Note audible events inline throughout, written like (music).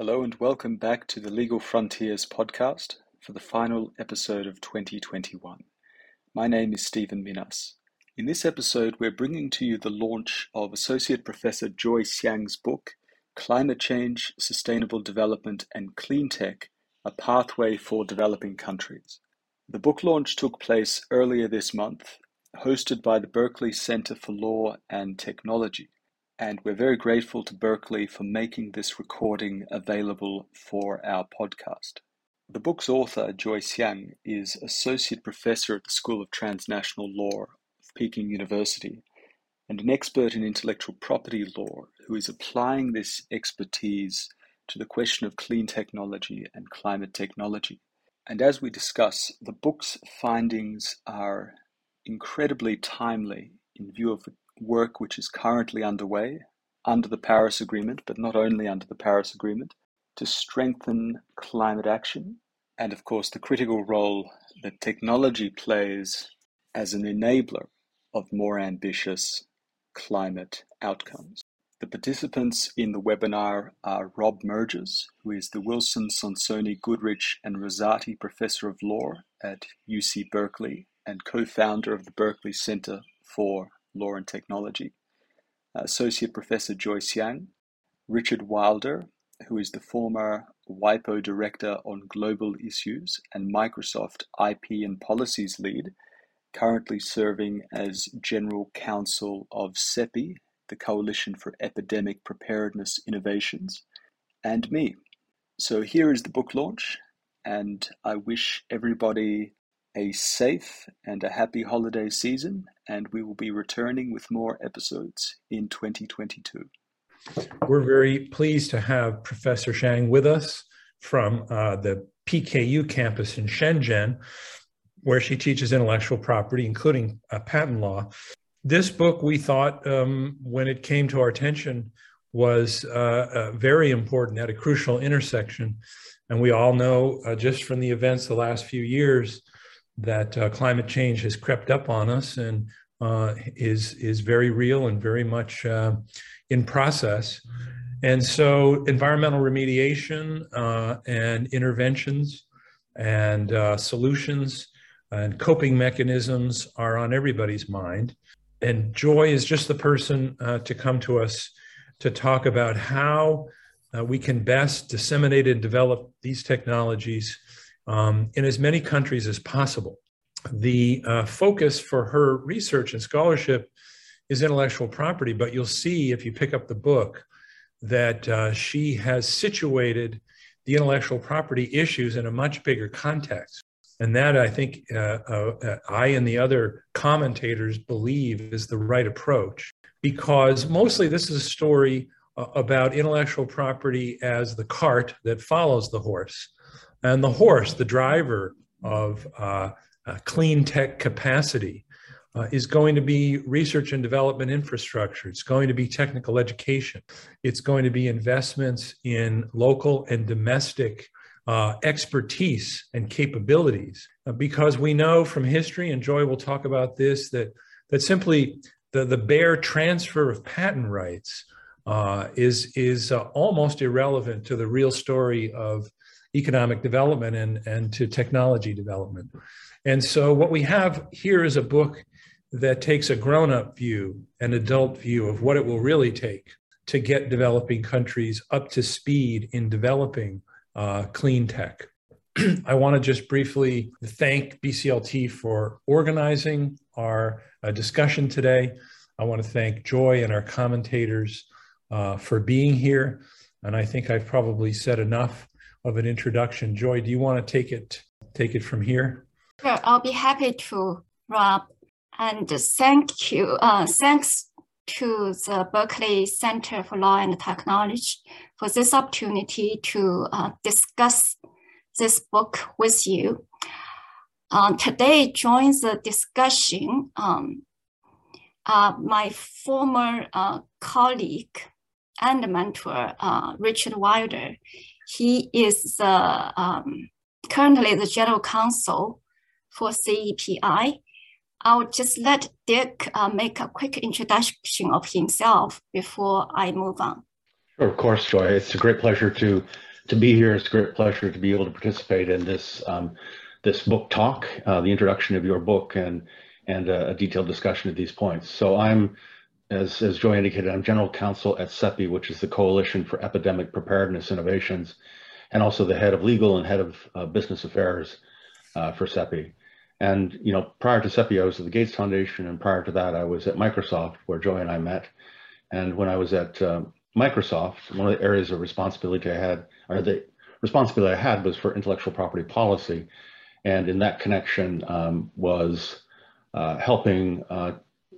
Hello and welcome back to the Legal Frontiers podcast for the final episode of 2021. My name is Stephen Minas. In this episode, we're bringing to you the launch of Associate Professor Joy Xiang's book, Climate Change, Sustainable Development, and Clean Tech A Pathway for Developing Countries. The book launch took place earlier this month, hosted by the Berkeley Center for Law and Technology and we're very grateful to Berkeley for making this recording available for our podcast. The book's author, Joy Xiang, is Associate Professor at the School of Transnational Law of Peking University and an expert in intellectual property law who is applying this expertise to the question of clean technology and climate technology. And as we discuss, the book's findings are incredibly timely in view of the work which is currently underway under the Paris Agreement, but not only under the Paris Agreement, to strengthen climate action, and of course the critical role that technology plays as an enabler of more ambitious climate outcomes. The participants in the webinar are Rob Merges, who is the Wilson Sonsini Goodrich and Rosati Professor of Law at UC Berkeley and co founder of the Berkeley Center for Law and Technology, uh, Associate Professor Joy Xiang, Richard Wilder, who is the former WIPO Director on Global Issues and Microsoft IP and Policies Lead, currently serving as General Counsel of CEPI, the Coalition for Epidemic Preparedness Innovations, and me. So here is the book launch, and I wish everybody a safe and a happy holiday season, and we will be returning with more episodes in 2022. We're very pleased to have Professor Shang with us from uh, the PKU campus in Shenzhen, where she teaches intellectual property, including uh, patent law. This book, we thought, um, when it came to our attention, was uh, uh very important at a crucial intersection. And we all know, uh, just from the events the last few years, that uh, climate change has crept up on us and uh, is is very real and very much uh, in process. And so, environmental remediation uh, and interventions and uh, solutions and coping mechanisms are on everybody's mind. And Joy is just the person uh, to come to us to talk about how we can best disseminate and develop these technologies um, in as many countries as possible. The uh, focus for her research and scholarship is intellectual property, but you'll see if you pick up the book that uh, she has situated the intellectual property issues in a much bigger context. And that I think uh, uh, uh I and the other commentators believe is the right approach because mostly this is a story uh, about intellectual property as the cart that follows the horse and the horse, the driver of uh, uh, clean tech capacity, uh, is going to be research and development infrastructure. It's going to be technical education. It's going to be investments in local and domestic uh, expertise and capabilities. Uh, because we know from history, and Joy will talk about this, that, that simply the, the bare transfer of patent rights uh, is, is almost irrelevant to the real story of economic development and, and to technology development. And so, what we have here is a book that takes a grown up view, an adult view of what it will really take to get developing countries up to speed in developing uh, clean tech. (clears throat) I want to just briefly thank BCLT for organizing our uh, discussion today. I want to thank Joy and our commentators uh, for being here. And I think I've probably said enough of an introduction. Joy, do you want to take it take it from here? Sure, I'll be happy to, Rob. And thank you. Uh, thanks to the Berkeley Center for Law and Technology for this opportunity to uh, discuss this book with you. Uh, today joins the discussion um, uh, my former uh, colleague and mentor, uh, Richard Wilder. He is um, currently the general counsel for CEPI. I'll just let Dick uh, make a quick introduction of himself before I move on. Sure, of course, Joy. It's a great pleasure to to be here. It's a great pleasure to be able to participate in this um, this book talk, uh, the introduction of your book, and and a, a, detailed discussion of these points. So I'm, as as Joy indicated, I'm general counsel at CEPI, which is the Coalition for Epidemic Preparedness Innovations, and also the head of legal and head of uh, business affairs uh, for CEPI. And you know, prior to CEPI, I was at the Gates Foundation, and prior to that, I was at Microsoft, where Joy and I met. And when I was at um, Microsoft, one of the areas of responsibility I had, or the responsibility I had, was for intellectual property policy, and in that connection um, was uh, helping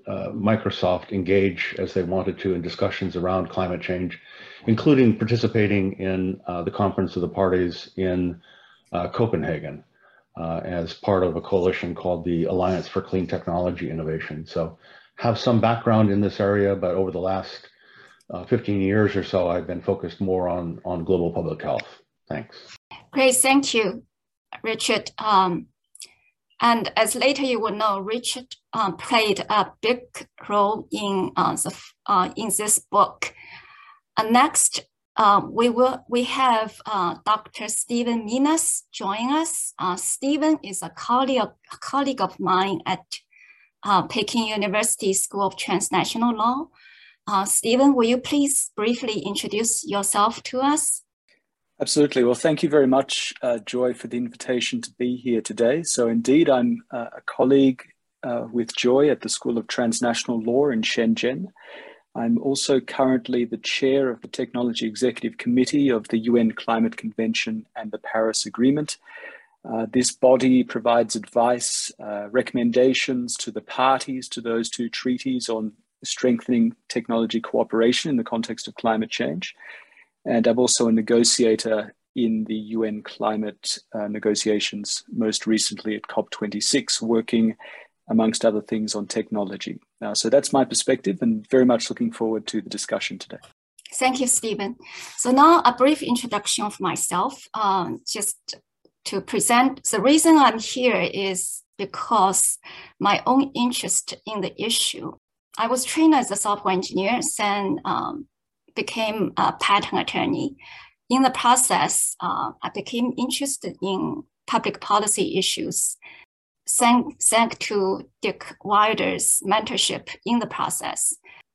uh, Microsoft engage as they wanted to in discussions around climate change, including participating in uh, the Conference of the Parties in uh, Copenhagen uh, as part of a coalition called the Alliance for Clean Technology Innovation. So have some background in this area, but over the last uh, 15 years or so, I've been focused more on, on global public health. Thanks. Great, thank you, Richard. Um, and as later you will know, Richard uh, played a big role in, uh, the, uh, in this book. Uh, next, uh, we will we have uh, Dr. Stephen Minas join us. Stephen is a colleague, a colleague of mine at Peking University School of Transnational Law. Stephen, will you please briefly introduce yourself to us? Absolutely. Well, thank you very much, uh, Joy, for the invitation to be here today. So, indeed, I'm uh, a colleague uh, with Joy at the School of Transnational Law in Shenzhen. I'm also currently the chair of the Technology Executive Committee of the UN Climate Convention and the Paris Agreement. Uh, this body provides advice, uh, recommendations to the parties to those two treaties on strengthening technology cooperation in the context of climate change. And I'm also a negotiator in the UN climate uh, negotiations, most recently at COP26, working amongst other things on technology. Uh, so that's my perspective and very much looking forward to the discussion today. Thank you, Stephen. So now a brief introduction of myself, um, just to present. The reason I'm here is because my own interest in the issue I was trained as a software engineer, then um, became a patent attorney. In the process, uh, I became interested in public policy issues, thanks thank to Dick Wilder's mentorship in the process.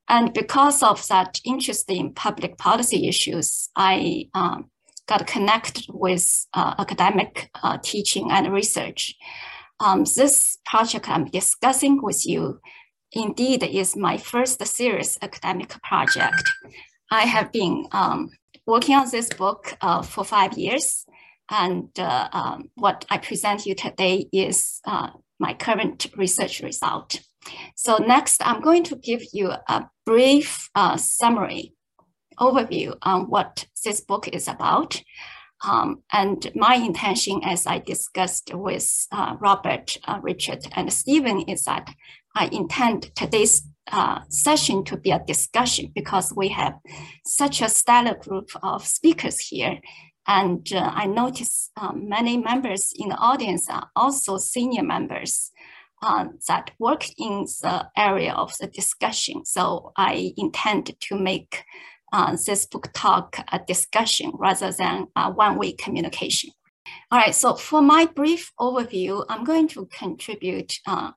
And because of that interest in public policy issues, I um, got connected with uh, academic uh, teaching and research. Um, this project I'm discussing with you indeed is my first serious academic project. I have been um, working on this book uh, for five years, and uh, um, what I present you today is uh, my current research result. So next, I'm going to give you a brief uh, summary overview on what this book is about. Um, and my intention, as I discussed with uh, Robert, uh, Richard, and Stephen, is that I intend today's uh, session to be a discussion because we have such a stellar group of speakers here. And uh, I notice um, many members in the audience are also senior members uh, that work in the area of the discussion. So I intend to make uh, this book talk a discussion rather than a one-way communication. All right, so for my brief overview, I'm going to contribute uh,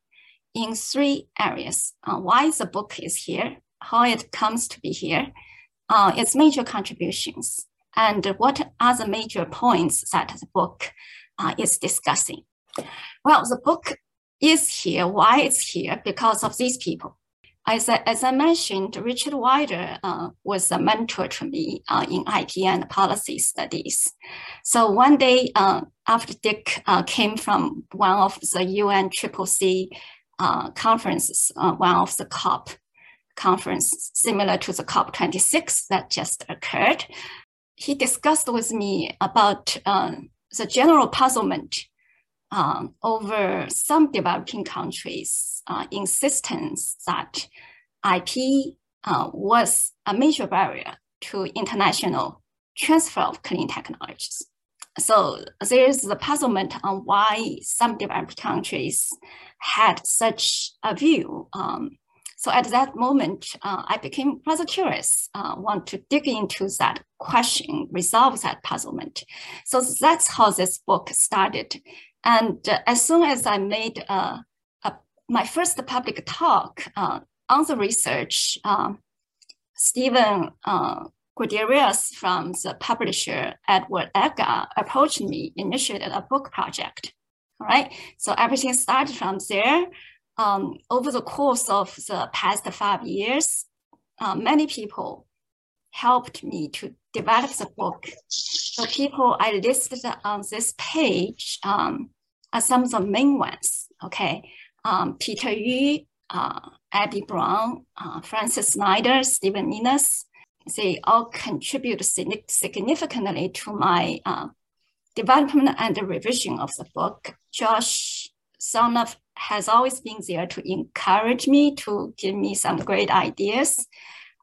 in three areas. Uh, why the book is here, how it comes to be here, uh, its major contributions, and what are the major points that the book uh, is discussing. Well, the book is here. Why it's here? Because of these people. As I, as I mentioned, Richard Wilder uh, was a mentor to me uh, in IP and policy studies. So one day uh, after Dick uh, came from one of the UN Triple C uh, conferences, uh, one of the COP conference similar to the COP26 that just occurred. He discussed with me about uh, the general puzzlement um, over some developing countries' uh, insistence that IP uh, was a major barrier to international transfer of clean technologies. So there is the puzzlement on why some developed countries had such a view. Um, So at that moment, uh, I became rather curious, uh, want to dig into that question, resolve that puzzlement. So that's how this book started. And uh, as soon as I made uh, a, my first public talk uh, on the research, um, Stephen uh, from the publisher Edward Elgar approached me, initiated a book project. All right, so everything started from there. Um, over the course of the past five years, uh, many people helped me to develop the book. The people I listed on this page um, are some of the main ones. Okay, um, Peter Yu, uh, Abby Brown, uh, Francis Snyder, Stephen Minas, they all contribute significantly to my uh, development and revision of the book. Josh Sarnoff has always been there to encourage me, to give me some great ideas.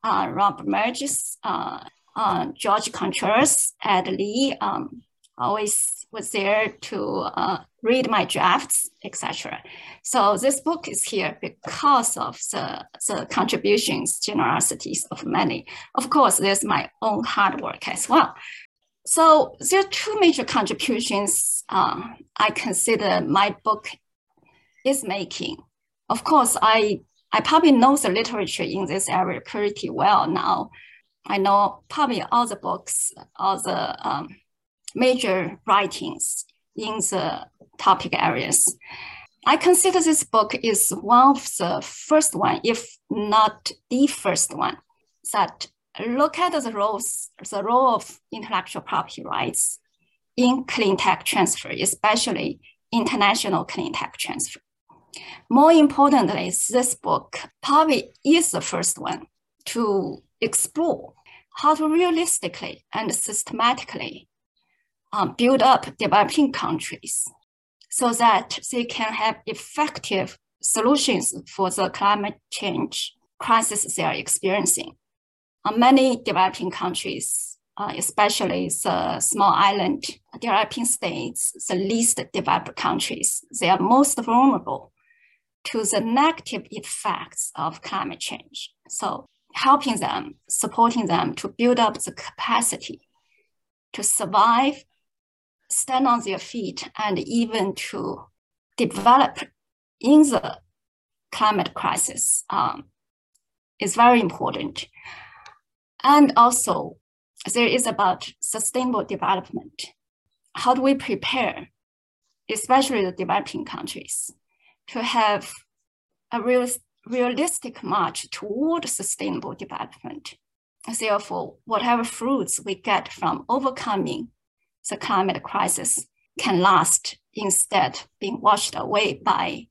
Uh, Rob Merges, uh, uh, George Contreras, Ed Lee, um, always was there to uh, read my drafts, etc. So this book is here because of the, the contributions, generosities of many. Of course, there's my own hard work as well. So there are two major contributions uh, I consider my book is making. Of course, I, I probably know the literature in this area pretty well now. I know probably all the books, all the um, major writings in the topic areas. I consider this book is one of the first one, if not the first one, that look at the roles, the role of intellectual property rights in clean tech transfer, especially international clean tech transfer. More importantly, this book probably is the first one to explore how to realistically and systematically um, build up developing countries so that they can have effective solutions for the climate change crisis they are experiencing. Uh, many developing countries, uh, especially the small island developing states, the least developed countries, they are most vulnerable to the negative effects of climate change. So helping them, supporting them to build up the capacity to survive stand on their feet and even to develop in the climate crisis um, is very important. And also, there is about sustainable development. How do we prepare, especially the developing countries, to have a real, realistic march toward sustainable development? Therefore, whatever fruits we get from overcoming the climate crisis can last instead being washed away by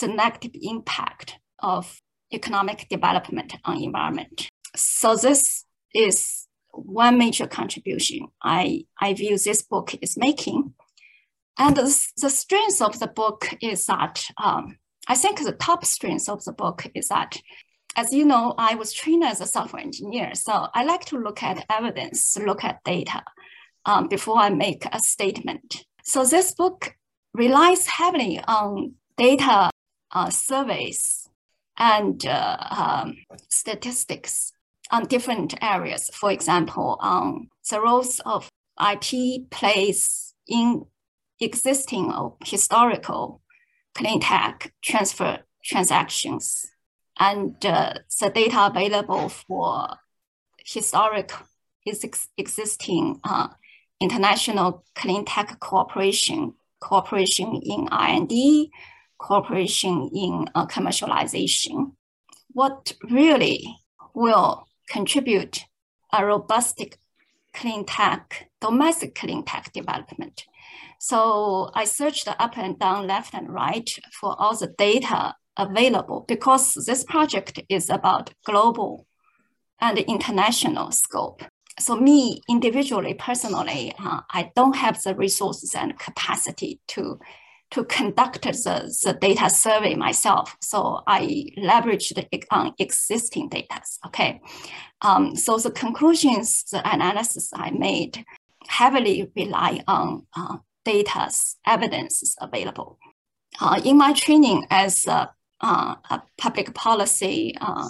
the negative impact of economic development on environment. So this is one major contribution I, I view this book is making. And the, the strength of the book is that um, I think the top strength of the book is that, as you know, I was trained as a software engineer. So I like to look at evidence, look at data um, before I make a statement. So this book relies heavily on data uh, surveys and uh, um, statistics on different areas. For example, on the roles of IP plays in existing or historical clean tech transfer transactions and uh, the data available for historic is ex- existing uh, international clean tech cooperation, cooperation in R&D, cooperation in uh, commercialization. What really will contribute a robust clean tech, domestic clean tech development? So I searched up and down, left and right for all the data available because this project is about global and international scope so me individually, personally, uh, I don't have the resources and capacity to to conduct the, the data survey myself. So I leveraged on existing data. Okay, um, so the conclusions, the analysis I made heavily rely on uh, data's evidence available. Uh, in my training as a uh, a public policy uh,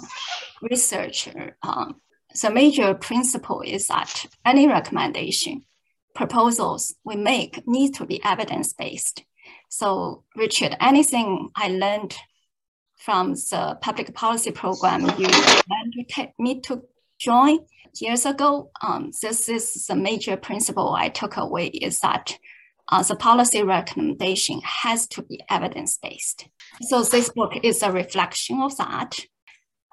researcher, um, the major principle is that any recommendation, proposals we make need to be evidence-based. So Richard, anything I learned from the public policy program you wanted me to join years ago, um, this is the major principle I took away is that uh, the policy recommendation has to be evidence-based. So this book is a reflection of that.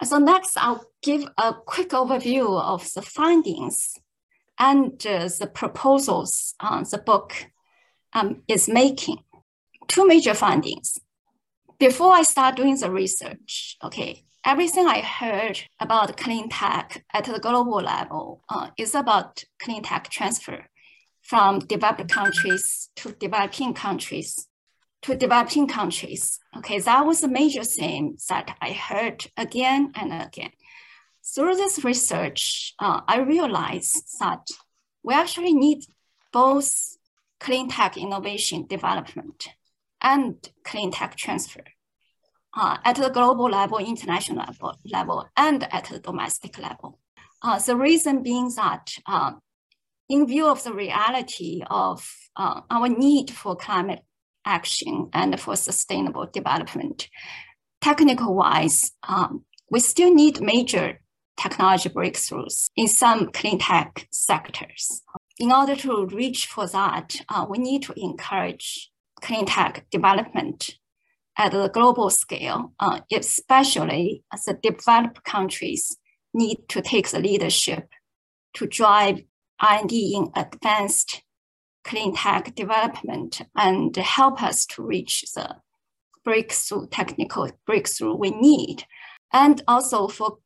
So next, I'll give a quick overview of the findings and uh, the proposals uh, the book um, is making. Two major findings. Before I start doing the research, okay, everything I heard about clean tech at the global level uh, is about clean tech transfer from developed countries to developing countries to developing countries. Okay, that was a major theme that I heard again and again. Through this research, uh, I realized that we actually need both clean tech innovation development and clean tech transfer uh, at the global level, international level, level, and at the domestic level. Uh, the reason being that uh, in view of the reality of uh, our need for climate action and for sustainable development, technical wise, um, we still need major technology breakthroughs in some clean tech sectors. In order to reach for that, uh, we need to encourage clean tech development at the global scale, uh, especially as the developed countries need to take the leadership to drive R&D in advanced clean tech development and help us to reach the breakthrough, technical breakthrough we need. And also for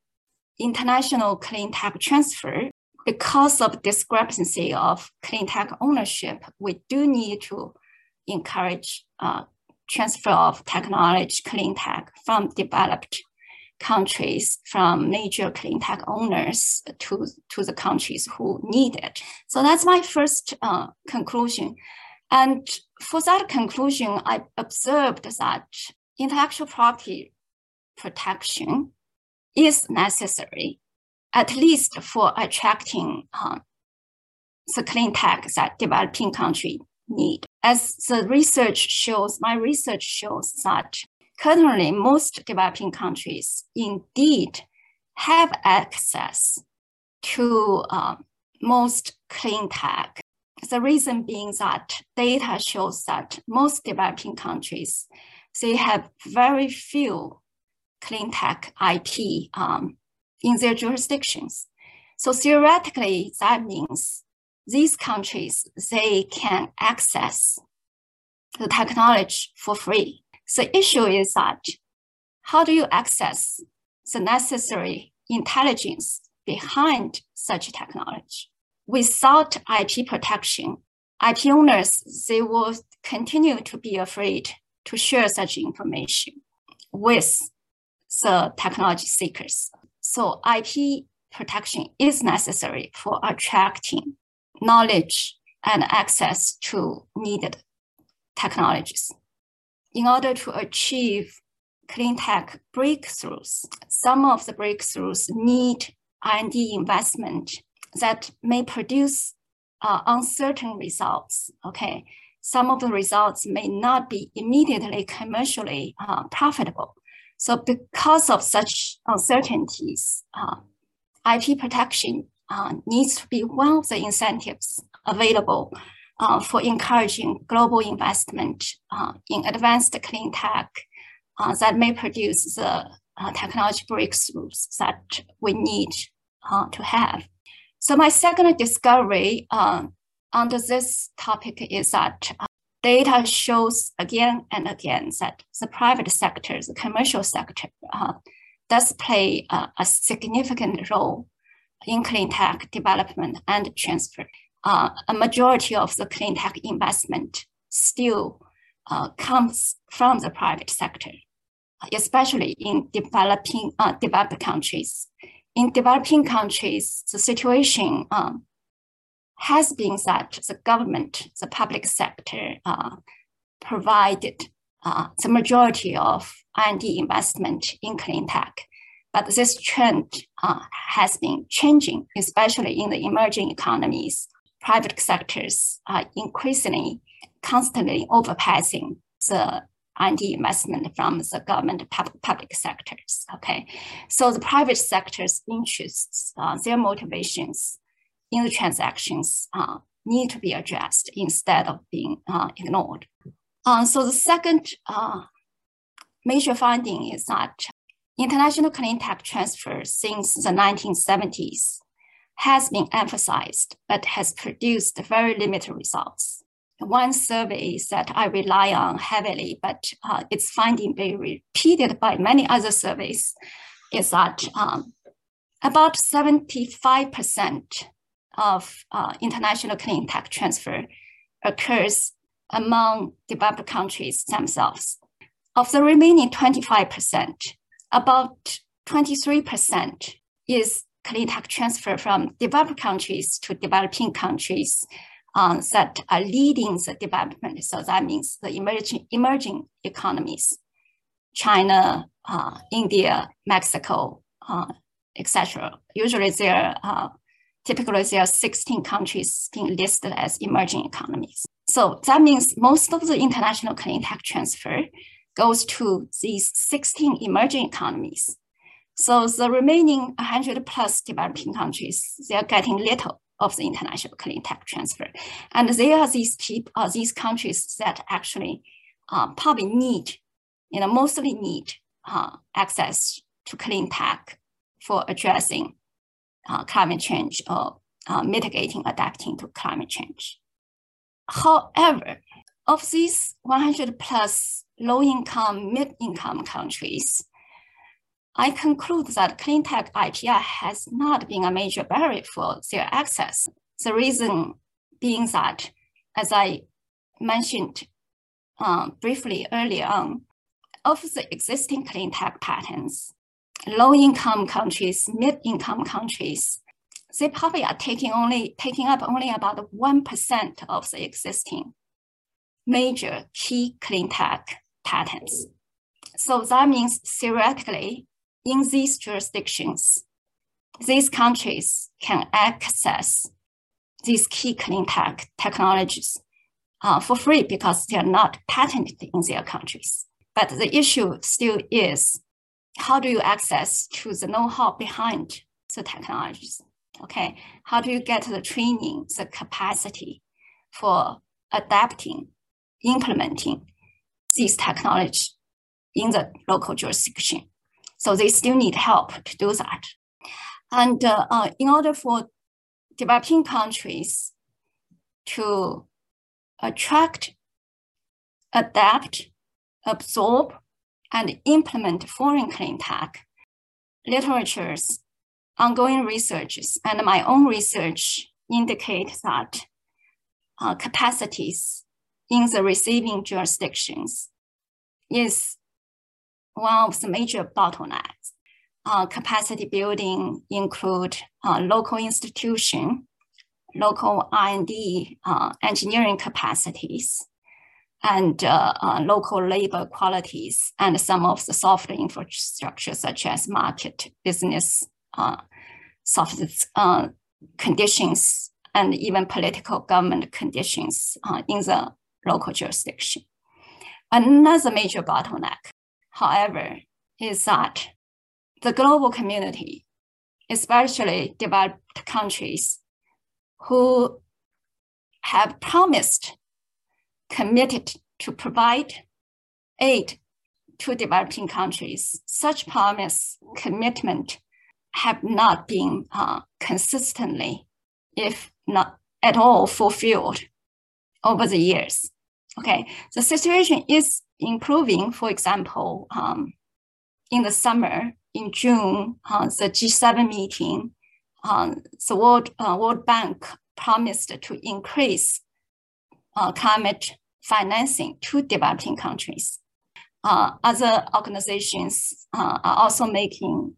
international clean tech transfer, because of discrepancy of clean tech ownership, we do need to encourage uh, transfer of technology, clean tech from developed countries from major clean tech owners to, to the countries who need it. So that's my first uh, conclusion. And for that conclusion, I observed that intellectual property protection is necessary, at least for attracting uh, the clean tech that developing country need. As the research shows, my research shows that Currently, most developing countries indeed have access to uh, most clean tech. The reason being that data shows that most developing countries, they have very few clean tech IP um, in their jurisdictions. So theoretically, that means these countries, they can access the technology for free. The issue is that how do you access the necessary intelligence behind such technology? Without IP protection, IP owners, they will continue to be afraid to share such information with the technology seekers. So IP protection is necessary for attracting knowledge and access to needed technologies in order to achieve clean tech breakthroughs, some of the breakthroughs need R&D investment that may produce uh, uncertain results. Okay, some of the results may not be immediately commercially uh, profitable. So, because of such uncertainties, uh, IP protection uh, needs to be one of the incentives available uh, for encouraging global investment uh, in advanced clean tech uh, that may produce the uh, technology breakthroughs that we need uh, to have. So my second discovery uh, under this topic is that data shows again and again that the private sector, the commercial sector, does play a significant role in clean tech development and transfer uh, a majority of the clean tech investment still uh, comes from the private sector, especially in developing uh, developed countries. In developing countries, the situation um, has been that the government, the public sector, uh, provided uh, the majority of R&D investment in clean tech. But this trend uh, has been changing, especially in the emerging economies. Private sectors are increasingly, constantly overpassing the R&D investment from the government public sectors. Okay, so the private sector's interests, uh, their motivations in the transactions uh, need to be addressed instead of being uh, ignored. Uh, so the second uh, major finding is that international clean tech transfer since the 1970s has been emphasized, but has produced very limited results. One survey that I rely on heavily, but uh, its finding being repeated by many other surveys, is that um, about 75% of uh, international clean tech transfer occurs among developed countries themselves. Of the remaining 25%, about 23% is clean tech transfer from developed countries to developing countries um, that are leading the development. So that means the emerging, emerging economies, China, uh, India, Mexico, uh, etc. Usually there are typically there are 16 countries being listed as emerging economies. So that means most of the international clean tech transfer goes to these 16 emerging economies. So the remaining 100 plus developing countries, they are getting little of the international clean tech transfer. And they are these people, uh, these countries that actually uh, probably need, you know, mostly need uh, access to clean tech for addressing uh, climate change or uh, mitigating, adapting to climate change. However, of these 100 plus low income, mid income countries, I conclude that clean tech IPR has not been a major barrier for their access. The reason being that, as I mentioned um, briefly earlier on, of the existing clean tech patents, low income countries, mid income countries, they probably are taking only taking up only about one percent of the existing major key clean tech patents. So that means theoretically, in these jurisdictions, these countries can access these key clean tech technologies uh, for free because they are not patented in their countries. But the issue still is how do you access to the know-how behind the technologies? Okay, how do you get the training, the capacity for adapting, implementing these technology in the local jurisdiction? So they still need help to do that. And uh, uh, in order for developing countries to attract, adapt, absorb, and implement foreign clean tech, literatures, ongoing researches, and my own research indicate that uh, capacities in the receiving jurisdictions is one of the major bottlenecks. Uh, capacity building include uh, local institution, local R&D uh, engineering capacities, and uh, uh, local labor qualities, and some of the software infrastructure such as market, business, uh, soft conditions, and even political government conditions in the local jurisdiction. Another major bottleneck however, is that the global community, especially developed countries who have promised, committed to provide aid to developing countries, such promise, commitment have not been uh, consistently, if not at all, fulfilled over the years. Okay, the situation is improving. For example, um, in the summer, in June, uh, the G7 meeting, um, the World, uh, World Bank promised to increase uh, climate financing to developing countries. Uh, other organizations uh, are also making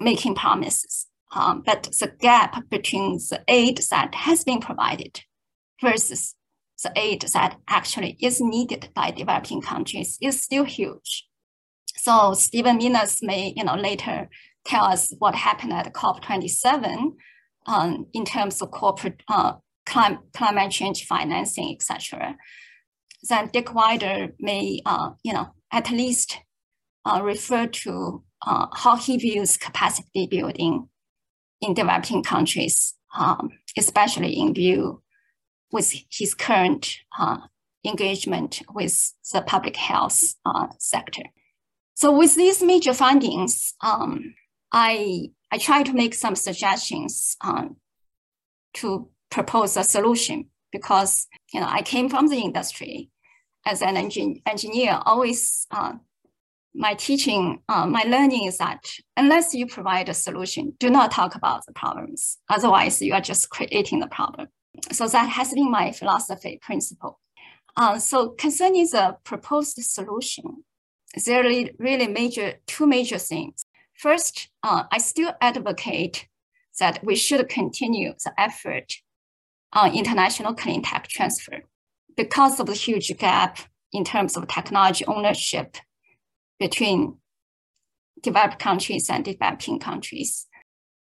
making promises, um, but the gap between the aid that has been provided versus the aid that actually is needed by developing countries is still huge. So Stephen Minas may, you know, later tell us what happened at COP27 um, in terms of corporate uh, climate, climate change financing, etc. Then Dick Wilder may, uh, you know, at least uh, refer to uh, how he views capacity building in developing countries, um, especially in view with his current uh, engagement with the public health uh, sector. So with these major findings, um, I, I try to make some suggestions um, to propose a solution because you know I came from the industry as an engin- engineer. Always uh, my teaching, uh, my learning is that unless you provide a solution, do not talk about the problems. Otherwise, you are just creating the problem. So that has been my philosophy principle. Uh, so concerning the proposed solution, there are really major two major things. First, uh, I still advocate that we should continue the effort on international clean tech transfer because of the huge gap in terms of technology ownership between developed countries and developing countries.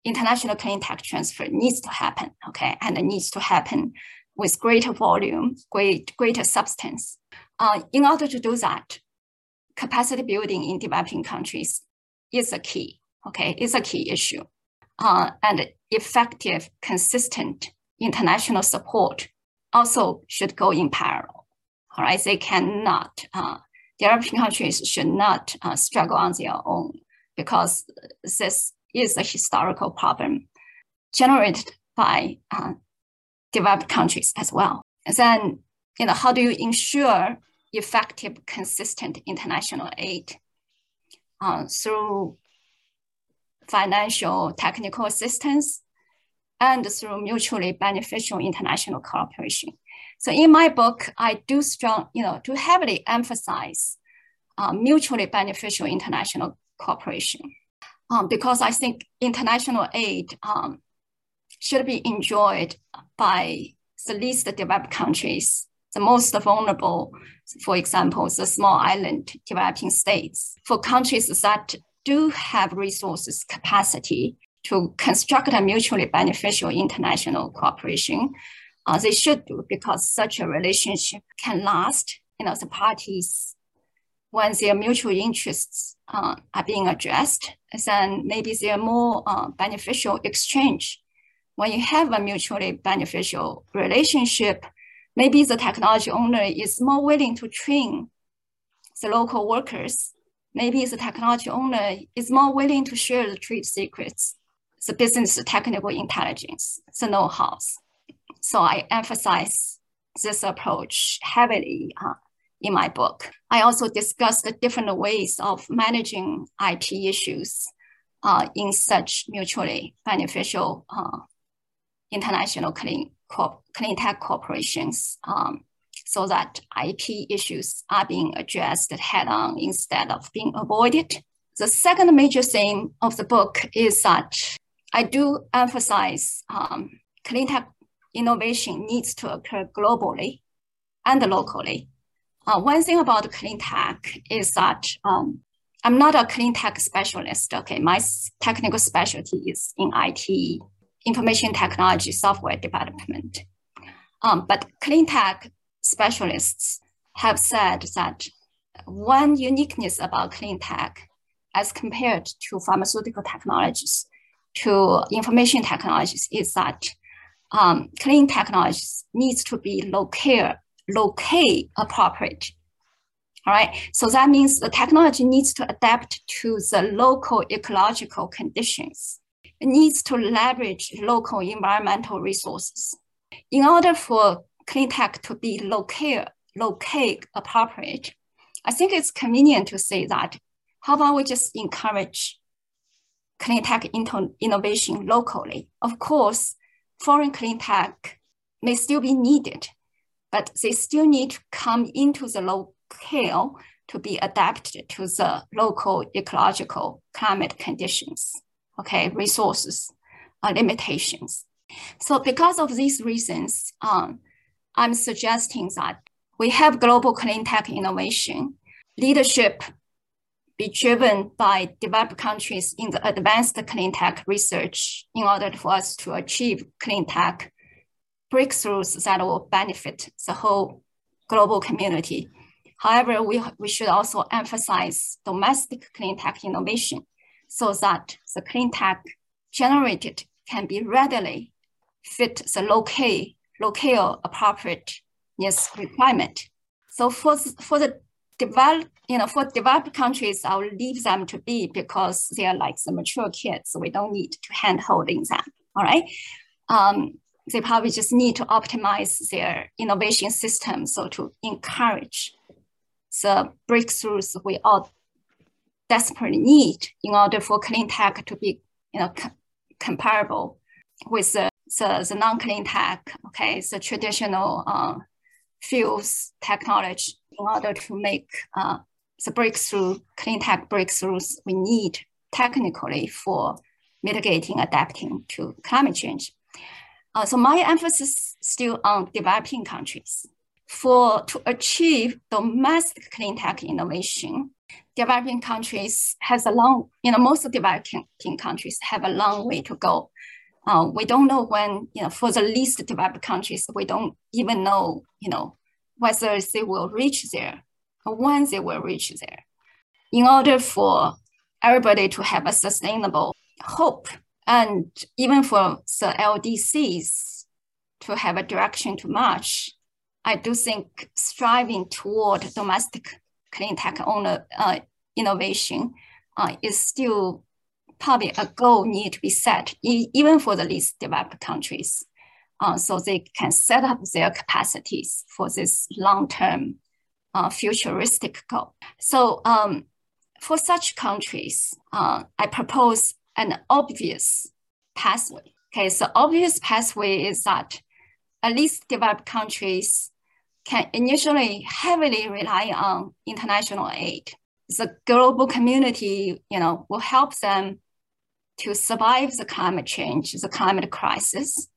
International clean tech transfer needs to happen, okay, and it needs to happen with greater volume, great, greater substance. Uh, in order to do that, capacity building in developing countries is a key, okay, is a key issue. Uh, and effective, consistent international support also should go in parallel. All right, they cannot, uh, developing countries should not uh, struggle on their own because this is a historical problem generated by uh, developed countries as well. And then, you know, how do you ensure effective, consistent international aid uh, through financial, technical assistance, and through mutually beneficial international cooperation. So in my book, I do strong, you know, to heavily emphasize uh, mutually beneficial international cooperation um, because I think international aid um, should be enjoyed by the least developed countries the most vulnerable, for example, the small island developing states, for countries that do have resources capacity to construct a mutually beneficial international cooperation, uh, they should do because such a relationship can last. You know, the parties, when their mutual interests uh, are being addressed, then maybe there are more uh, beneficial exchange. When you have a mutually beneficial relationship, maybe the technology owner is more willing to train the local workers. Maybe the technology owner is more willing to share the trade secrets, the business technical intelligence, the know-hows. So I emphasize this approach heavily uh, in my book. I also discuss the different ways of managing IP issues uh, in such mutually beneficial uh, international clean clean tech corporations um, so that IP issues are being addressed head on instead of being avoided. The second major theme of the book is that I do emphasize um, clean tech innovation needs to occur globally and locally. Uh, one thing about clean tech is that um, I'm not a clean tech specialist. Okay, my technical specialty is in IT information technology software development. Um, but clean tech specialists have said that one uniqueness about clean tech as compared to pharmaceutical technologies, to information technologies is that um, clean technologies needs to be locale, locale appropriate. All right, so that means the technology needs to adapt to the local ecological conditions It needs to leverage local environmental resources. In order for clean tech to be locale, locate appropriate, I think it's convenient to say that how about we just encourage clean tech innovation locally? Of course, foreign clean tech may still be needed, but they still need to come into the locale to be adapted to the local ecological climate conditions okay, resources uh, limitations. So because of these reasons, um, I'm suggesting that we have global clean tech innovation leadership be driven by developed countries in the advanced clean tech research in order for us to achieve clean tech breakthroughs that will benefit the whole global community. However, we, we should also emphasize domestic clean tech innovation so that the clean tech generated can be readily fit the local, local appropriateness requirement. So for, for the develop, you know, for developed countries, I'll leave them to be because they're like the mature kids. So we don't need to hand holding them. All right. Um, they probably just need to optimize their innovation system. So to encourage the breakthroughs we all desperately need in order for clean tech to be, you know, co comparable with the, the, the non-clean tech, okay, the traditional uh, fuels technology in order to make uh, the breakthrough, clean tech breakthroughs we need technically for mitigating, adapting to climate change. Uh, so my emphasis still on developing countries. For to achieve domestic clean tech innovation, developing countries has a long, you know, most developing countries have a long way to go. Uh, we don't know when, you know, for the least developed countries, we don't even know, you know, whether they will reach there or when they will reach there. In order for everybody to have a sustainable hope and even for the LDCs to have a direction to march, I do think striving toward domestic clean tech owner, uh, innovation uh, is still probably a goal need to be set, e even for the least developed countries uh, so they can set up their capacities for this long-term uh, futuristic goal. So um, for such countries, uh, I propose an obvious pathway. Okay, so obvious pathway is that at least developed countries can initially heavily rely on international aid. The global community, you know, will help them to survive the climate change, the climate crisis,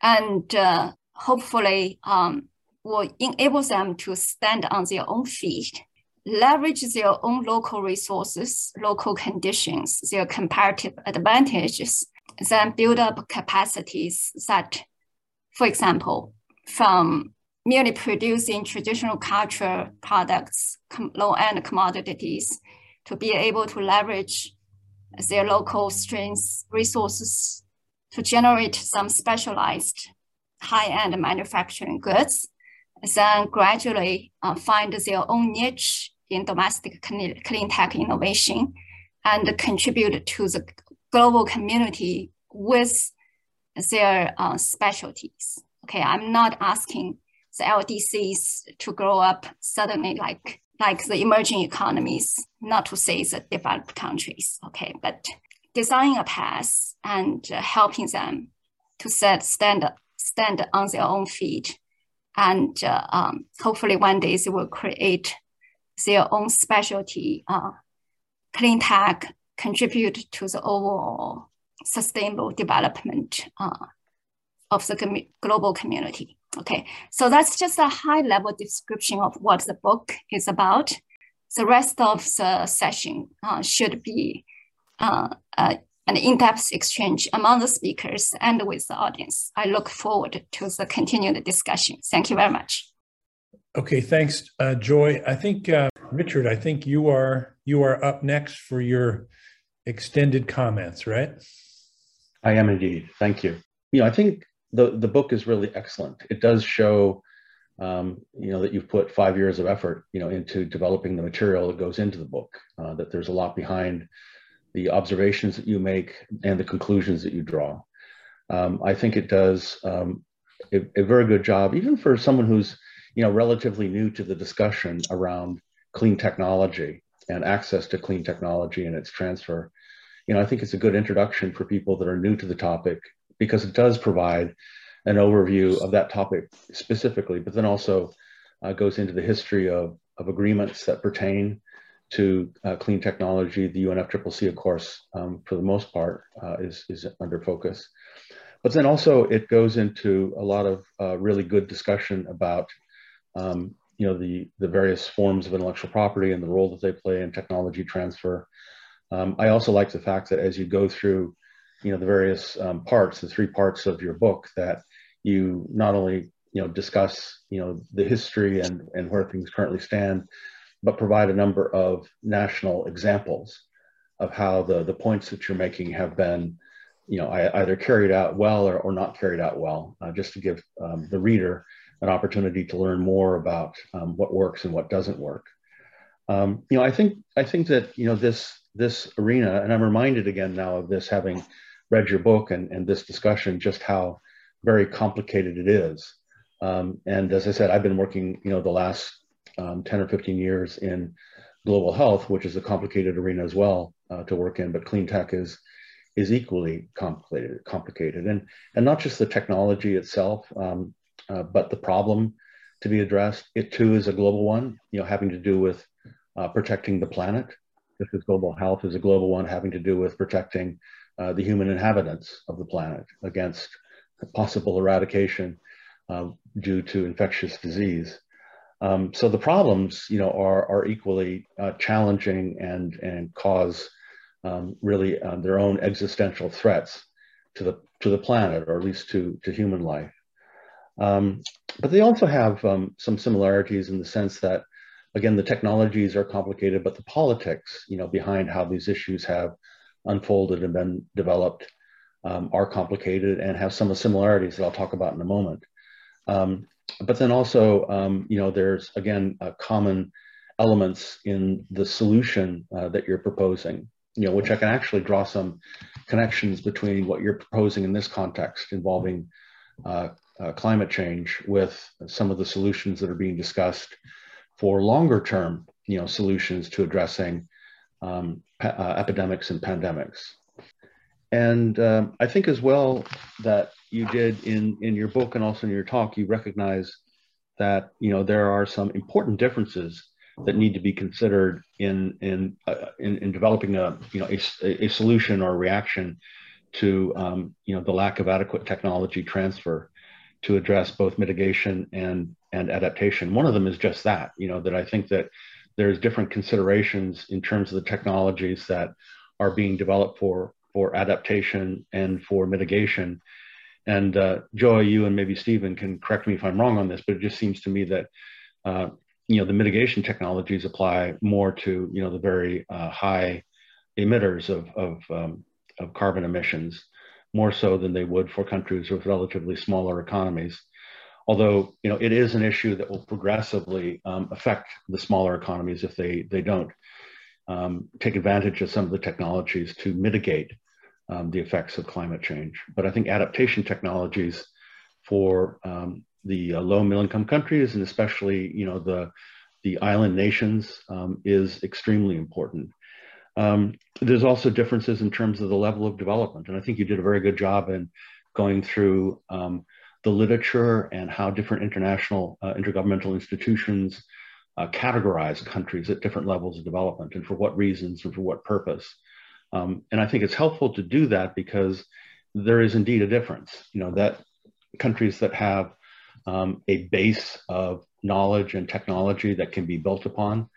and uh, hopefully um, will enable them to stand on their own feet, leverage their own local resources, local conditions, their comparative advantages, then build up capacities that, for example, from merely producing traditional culture products, low-end commodities, to be able to leverage their local strengths, resources, to generate some specialized high-end manufacturing goods, then gradually uh, find their own niche in domestic clean tech innovation and contribute to the global community with their uh, specialties. Okay, I'm not asking the LDCs to grow up suddenly like like the emerging economies, not to say the developed countries. Okay, but designing a path and uh, helping them to set stand stand on their own feet, and uh, um, hopefully one day they will create their own specialty uh, clean tech, contribute to the overall sustainable development uh, of the com global community. Okay, so that's just a high level description of what the book is about. The rest of the session uh, should be uh, an in-depth exchange among the speakers and with the audience. I look forward to the continued discussion. Thank you very much. Okay, thanks, uh, Joy. I think uh, Richard, I think you are you are up next for your extended comments, right? I am indeed. Thank you. You know, I think the the book is really excellent. It does show, um, you know, that you've put five years of effort, you know, into developing the material that goes into the book. Uh, that there's a lot behind the observations that you make and the conclusions that you draw. Um, I think it does um, a, a, very good job, even for someone who's you know relatively new to the discussion around clean technology and access to clean technology and its transfer. You know, I think it's a good introduction for people that are new to the topic because it does provide an overview of that topic specifically, but then also uh, goes into the history of, of agreements that pertain to uh, clean technology, the UNFCCC, of course, um, for the most part, uh, is, is under focus. but then also it goes into a lot of uh, really good discussion about um, you know the the various forms of intellectual property and the role that they play in technology transfer. Um, I also like the fact that as you go through you know the various um, parts, the three parts of your book, that you not only you know discuss you know the history and and where things currently stand, but provide a number of national examples of how the the points that you're making have been you know, either carried out well or, or not carried out well, uh, just to give um, the reader an opportunity to learn more about um, what works and what doesn't work. Um, you know, I think I think that you know this this arena, and I'm reminded again now of this having read your book and, and this discussion, just how very complicated it is. Um, and as I said, I've been working, you know, the last um, 10 or 15 years in global health, which is a complicated arena as well uh, to work in, but clean tech is is equally complicated, complicated, and and not just the technology itself, um, uh, but the problem to be addressed. It too is a global one, you know, having to do with uh, protecting the planet. Just as global health is a global one, having to do with protecting uh, the human inhabitants of the planet against possible eradication um, due to infectious disease. Um, so the problems, you know, are are equally uh, challenging and and cause um, really uh, their own existential threats to the to the planet, or at least to to human life. Um, but they also have um, some similarities in the sense that, again, the technologies are complicated, but the politics, you know, behind how these issues have unfolded and been developed um, are complicated and have some similarities that I'll talk about in a moment. Um, but then also, um, you know, there's again common elements in the solution uh, that you're proposing you know, which I can actually draw some connections between what you're proposing in this context involving uh, uh, climate change with some of the solutions that are being discussed for longer term, you know, solutions to addressing um, uh, epidemics and pandemics. And um, I think as well that you did in, in your book and also in your talk, you recognize that, you know, there are some important differences that need to be considered in in uh, in, in, developing a you know a, a solution or a reaction to um, you know the lack of adequate technology transfer to address both mitigation and and adaptation. One of them is just that you know that I think that there's different considerations in terms of the technologies that are being developed for for adaptation and for mitigation. And uh, Joy, you and maybe Stephen can correct me if I'm wrong on this, but it just seems to me that uh, you know the mitigation technologies apply more to you know the very uh, high emitters of of, um, of carbon emissions more so than they would for countries with relatively smaller economies although you know it is an issue that will progressively um, affect the smaller economies if they they don't um, take advantage of some of the technologies to mitigate um, the effects of climate change but i think adaptation technologies for um, the uh, low middle income countries and especially you know the the island nations um, is extremely important. Um, there's also differences in terms of the level of development, and I think you did a very good job in going through um, the literature and how different international uh, intergovernmental institutions uh, categorize countries at different levels of development and for what reasons and for what purpose. Um, and I think it's helpful to do that because there is indeed a difference. You know that countries that have um, a base of knowledge and technology that can be built upon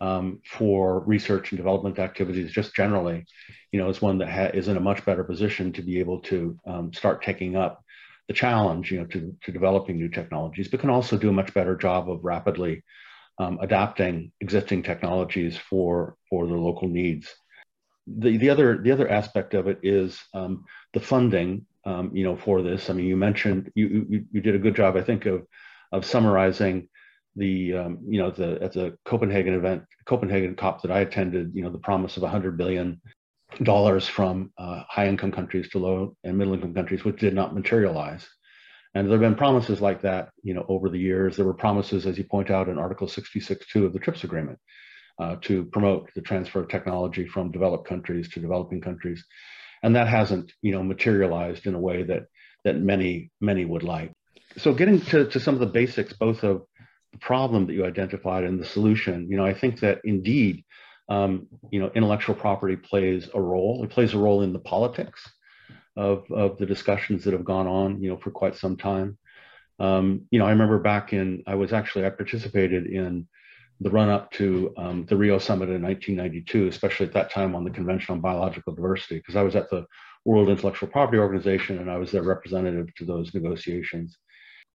um, for research and development activities just generally, you know, is one that ha- is in a much better position to be able to um, start taking up the challenge, you know, to, to developing new technologies, but can also do a much better job of rapidly um, adapting existing technologies for for the local needs. The, the other the other aspect of it is um, the funding um, you know, for this. I mean, you mentioned you, you, you did a good job, I think, of of summarizing the um, you know the at the Copenhagen event, Copenhagen COP that I attended. You know, the promise of 100 billion dollars from uh, high income countries to low and middle income countries, which did not materialize. And there have been promises like that, you know, over the years. There were promises, as you point out, in Article 66.2 of the TRIPS agreement uh, to promote the transfer of technology from developed countries to developing countries and that hasn't you know materialized in a way that that many many would like so getting to, to some of the basics both of the problem that you identified and the solution you know i think that indeed um, you know intellectual property plays a role it plays a role in the politics of, of the discussions that have gone on, you know, for quite some time. Um, you know, I remember back in, I was actually, I participated in the run up to um, the Rio Summit in 1992, especially at that time on the Convention on Biological Diversity, because I was at the World Intellectual Property Organization and I was their representative to those negotiations.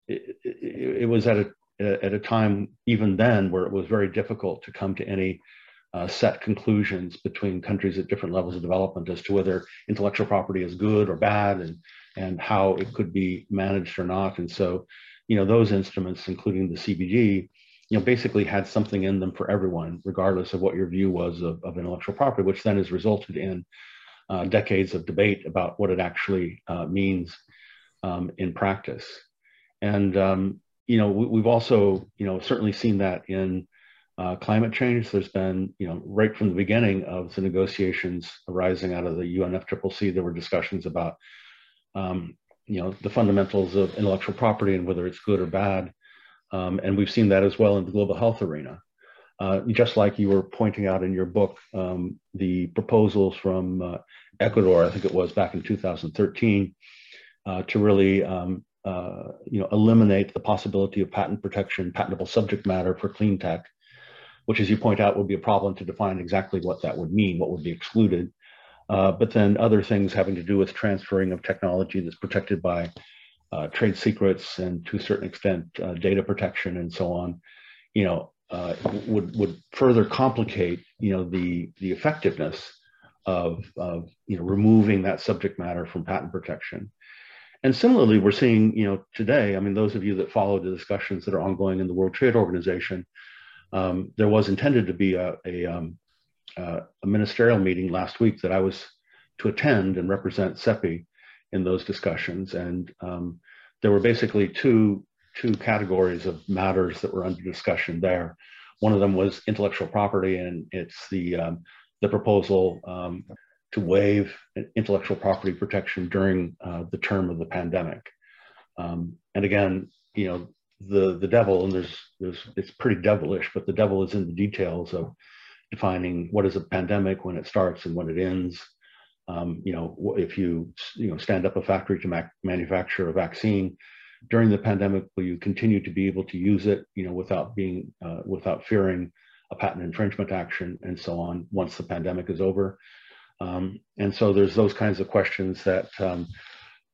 It, it, it was at a, at a time, even then, where it was very difficult to come to any uh, set conclusions between countries at different levels of development as to whether intellectual property is good or bad and, and how it could be managed or not. And so, you know, those instruments, including the CBD, you know, basically had something in them for everyone, regardless of what your view was of, of intellectual property, which then has resulted in uh, decades of debate about what it actually uh, means um, in practice. And, um, you know, we, have also, you know, certainly seen that in uh, climate change. There's been, you know, right from the beginning of the negotiations arising out of the UNFCCC, there were discussions about, um, you know, the fundamentals of intellectual property and whether it's good or bad. Um, and we've seen that as well in the global health arena. Uh, just like you were pointing out in your book, um, the proposals from uh, Ecuador, I think it was back in 2013, uh, to really um, uh, you know, eliminate the possibility of patent protection, patentable subject matter for clean tech, which as you point out would be a problem to define exactly what that would mean, what would be excluded. Uh, but then other things having to do with transferring of technology that's protected by uh, trade secrets and to a certain extent uh, data protection and so on, you know, uh, would would further complicate, you know, the the effectiveness of, of you know removing that subject matter from patent protection. And similarly, we're seeing, you know, today, I mean, those of you that follow the discussions that are ongoing in the World Trade Organization, um, there was intended to be a, a, um, uh, a, ministerial meeting last week that I was to attend and represent CEPI in those discussions. And um, there were basically two, two categories of matters that were under discussion there. One of them was intellectual property, and it's the, um, the proposal um, to waive intellectual property protection during uh, the term of the pandemic. Um, and again, you know, the the devil, and there's there's it's pretty devilish, but the devil is in the details of defining what is a pandemic, when it starts, and when it ends. Um, you know, if you you know stand up a factory to ma- manufacture a vaccine during the pandemic, will you continue to be able to use it, you know, without being uh, without fearing a patent infringement action and so on once the pandemic is over? Um, and so there's those kinds of questions that um,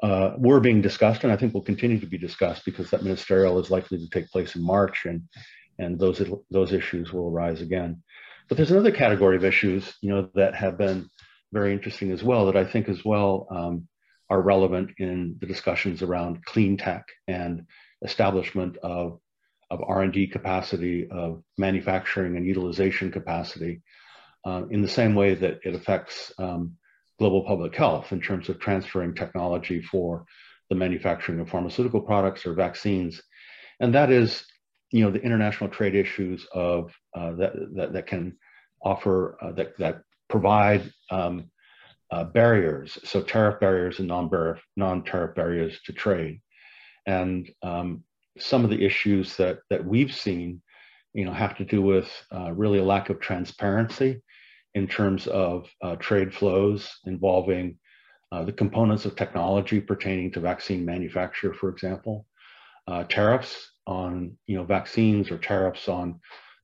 uh, were being discussed, and I think will continue to be discussed because that ministerial is likely to take place in March, and and those those issues will arise again. But there's another category of issues, you know, that have been very interesting as well that I think as well um, are relevant in the discussions around clean tech and establishment of of R&D capacity, of manufacturing and utilization capacity, uh, in the same way that it affects um, global public health in terms of transferring technology for the manufacturing of pharmaceutical products or vaccines. And that is, you know, the international trade issues of uh, that, that, that can offer, uh, that, that provide um, uh, barriers, so tariff barriers and non-tariff non barriers to trade. And um, some of the issues that, that we've seen, you know, have to do with uh, really a lack of transparency in terms of uh, trade flows involving uh, the components of technology pertaining to vaccine manufacture, for example, uh, tariffs on you know vaccines or tariffs on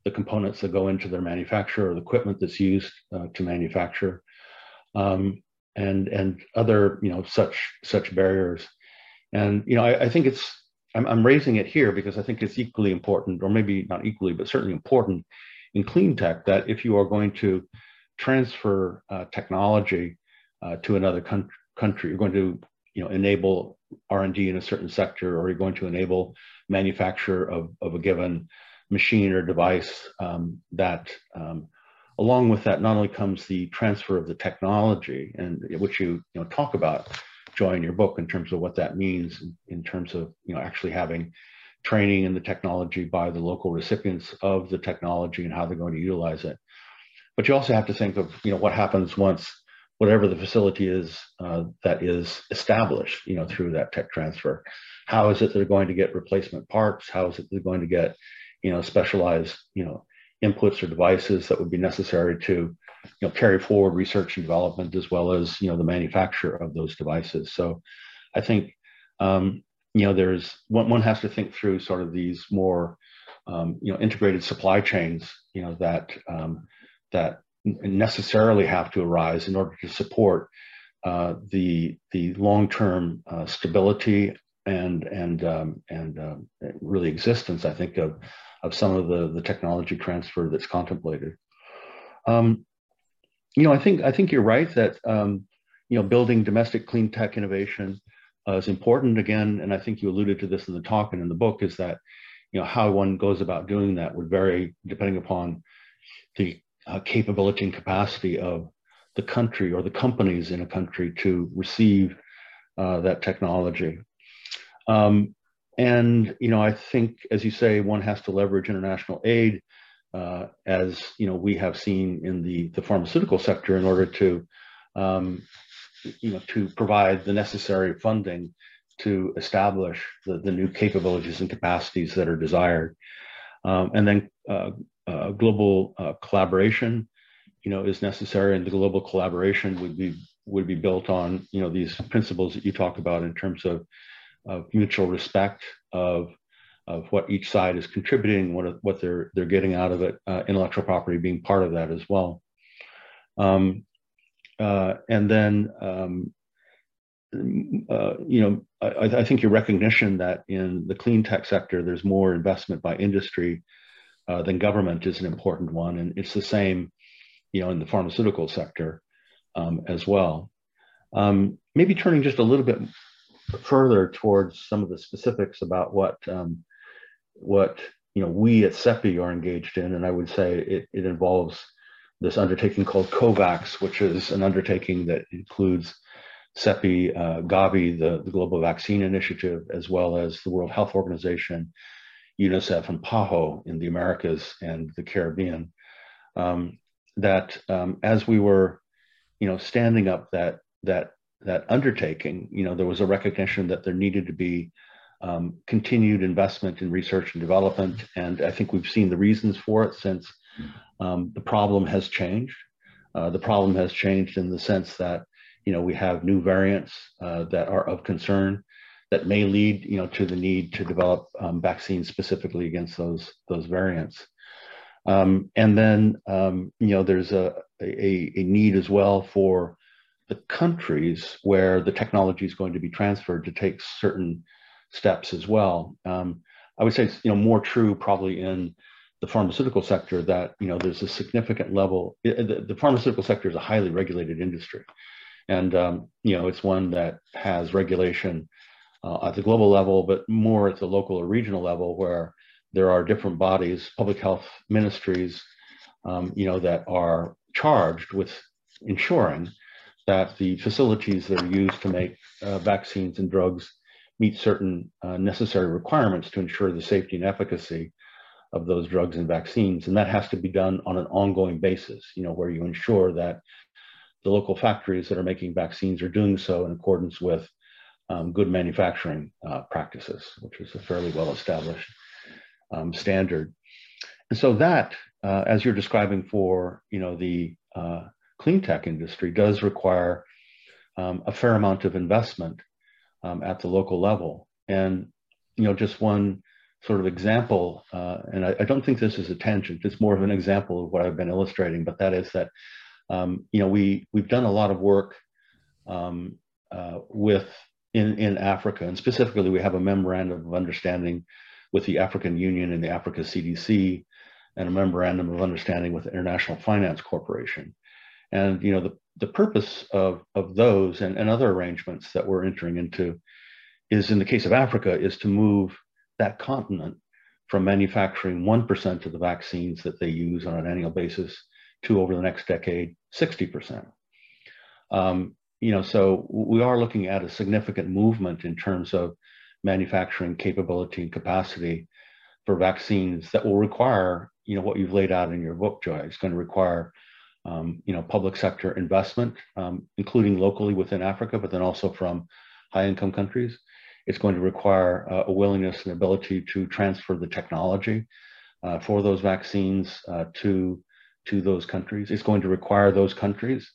the components that go into their manufacture or the equipment that's used uh, to manufacture, um, and and other you know such such barriers. And you know I, I think it's I'm, I'm raising it here because I think it's equally important, or maybe not equally, but certainly important in clean tech that if you are going to transfer uh, technology uh, to another country, you're going to you know, enable R&D in a certain sector, or you're going to enable manufacture of, of a given machine or device um, that um, along with that not only comes the transfer of the technology and which you, you know, talk about joy in your book in terms of what that means in, in terms of you know actually having training in the technology by the local recipients of the technology and how they're going to utilize it but you also have to think of you know what happens once whatever the facility is uh, that is established you know through that tech transfer how is it they're going to get replacement parts how is it they're going to get you know specialized you know inputs or devices that would be necessary to you know, carry forward research and development as well as you know the manufacture of those devices. So, I think um, you know there's one one has to think through sort of these more um, you know integrated supply chains you know that um, that necessarily have to arise in order to support uh, the the long term uh, stability and and um, and uh, really existence, I think, of of some of the the technology transfer that's contemplated. Um, you know, I think I think you're right that um, you know building domestic clean tech innovation uh, is important. Again, and I think you alluded to this in the talk and in the book, is that you know how one goes about doing that would vary depending upon the uh, capability and capacity of the country or the companies in a country to receive uh, that technology. Um, and you know, I think, as you say, one has to leverage international aid, uh, as you know, we have seen in the the pharmaceutical sector, in order to, um, you know, to provide the necessary funding to establish the, the new capabilities and capacities that are desired. Um, and then uh, uh, global uh, collaboration, you know, is necessary, and the global collaboration would be would be built on you know these principles that you talk about in terms of of mutual respect of of what each side is contributing, what what they're they're getting out of it, uh, intellectual property being part of that as well. Um, uh, and then um, uh, you know I, I, think your recognition that in the clean tech sector there's more investment by industry uh, than government is an important one, and it's the same you know in the pharmaceutical sector um, as well. Um, maybe turning just a little bit further towards some of the specifics about what um, what you know we at CEPI are engaged in, and I would say it, it involves this undertaking called COVAX, which is an undertaking that includes CEPI, uh, Gavi, the, the Global Vaccine Initiative, as well as the World Health Organization, UNICEF, and PAHO in the Americas and the Caribbean. Um, that um, as we were, you know, standing up that that that undertaking, you know, there was a recognition that there needed to be um, continued investment in research and development. And I think we've seen the reasons for it since um, the problem has changed. Uh, the problem has changed in the sense that, you know, we have new variants uh, that are of concern that may lead, you know, to the need to develop um, vaccines specifically against those those variants. Um, and then, um, you know, there's a, a, a need as well for the countries where the technology is going to be transferred to take certain steps as well. Um, I would say it's you know more true probably in the pharmaceutical sector that you know there's a significant level. the, the, pharmaceutical sector is a highly regulated industry, and um, you know it's one that has regulation uh, at the global level, but more at the local or regional level where there are different bodies, public health ministries, um, you know that are charged with ensuring that the facilities that are used to make uh, vaccines and drugs meet certain uh, necessary requirements to ensure the safety and efficacy of those drugs and vaccines. And that has to be done on an ongoing basis, you know, where you ensure that the local factories that are making vaccines are doing so in accordance with um, good manufacturing uh, practices, which is a fairly well established um, standard. And so that, uh, as you're describing for, you know, the uh, clean tech industry does require um, a fair amount of investment um, at the local level. And, you know, just one sort of example, uh, and I, I, don't think this is a tangent, it's more of an example of what I've been illustrating, but that is that, um, you know, we, we've done a lot of work um, uh, with in, in Africa, and specifically we have a memorandum of understanding with the African Union and the Africa CDC, and a memorandum of understanding with the International Finance Corporation. And you know, the, the purpose of, of those and, and other arrangements that we're entering into is in the case of Africa, is to move that continent from manufacturing 1% of the vaccines that they use on an annual basis to over the next decade, 60%. Um, you know, so we are looking at a significant movement in terms of manufacturing capability and capacity for vaccines that will require, you know, what you've laid out in your book, Joy. It's going to require um, you know, public sector investment, um, including locally within Africa, but then also from high income countries. It's going to require uh, a willingness and ability to transfer the technology uh, for those vaccines uh, to, to those countries. It's going to require those countries,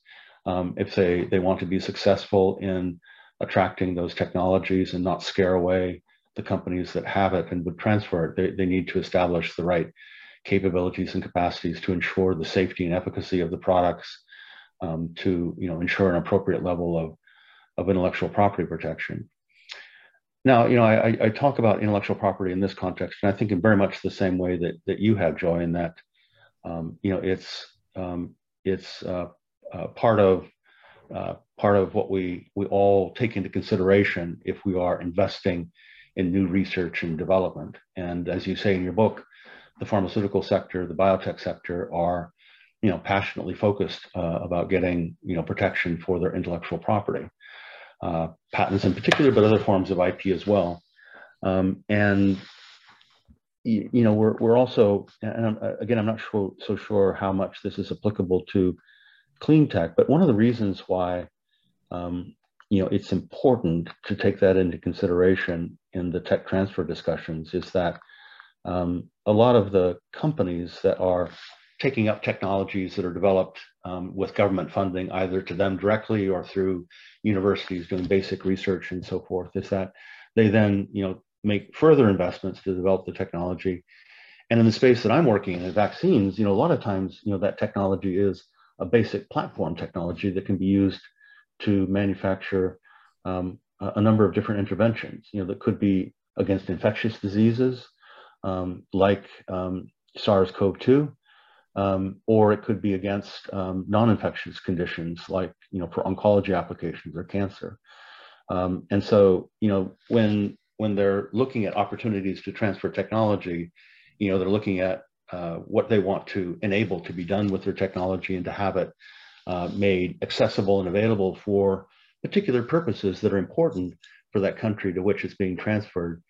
um, if they, they want to be successful in attracting those technologies and not scare away the companies that have it and would transfer it, they, they need to establish the right capabilities and capacities to ensure the safety and efficacy of the products um, to you know ensure an appropriate level of, of intellectual property protection. Now, you know, I, I talk about intellectual property in this context, and I think in very much the same way that that you have, Joy, in that um, you know it's um, it's uh, uh, part of uh, part of what we we all take into consideration if we are investing in new research and development. And as you say in your book, the pharmaceutical sector, the biotech sector are, you know, passionately focused uh, about getting, you know, protection for their intellectual property, uh, patents in particular, but other forms of IP as well. Um, and you, you, know, we're we're also, and I'm, again, I'm not sure, so sure how much this is applicable to clean tech, but one of the reasons why um, you know it's important to take that into consideration in the tech transfer discussions is that um, a lot of the companies that are taking up technologies that are developed um, with government funding, either to them directly or through universities doing basic research and so forth, is that they then, you know, make further investments to develop the technology. And in the space that I'm working in, in vaccines, you know, a lot of times, you know, that technology is a basic platform technology that can be used to manufacture um, a number of different interventions, you know, that could be against infectious diseases, um, like um, SARS-CoV-2, um, or it could be against um, non-infectious conditions like, you know, for oncology applications or cancer. Um, and so, you know, when when they're looking at opportunities to transfer technology, you know, they're looking at uh, what they want to enable to be done with their technology and to have it uh, made accessible and available for particular purposes that are important for that country to which it's being transferred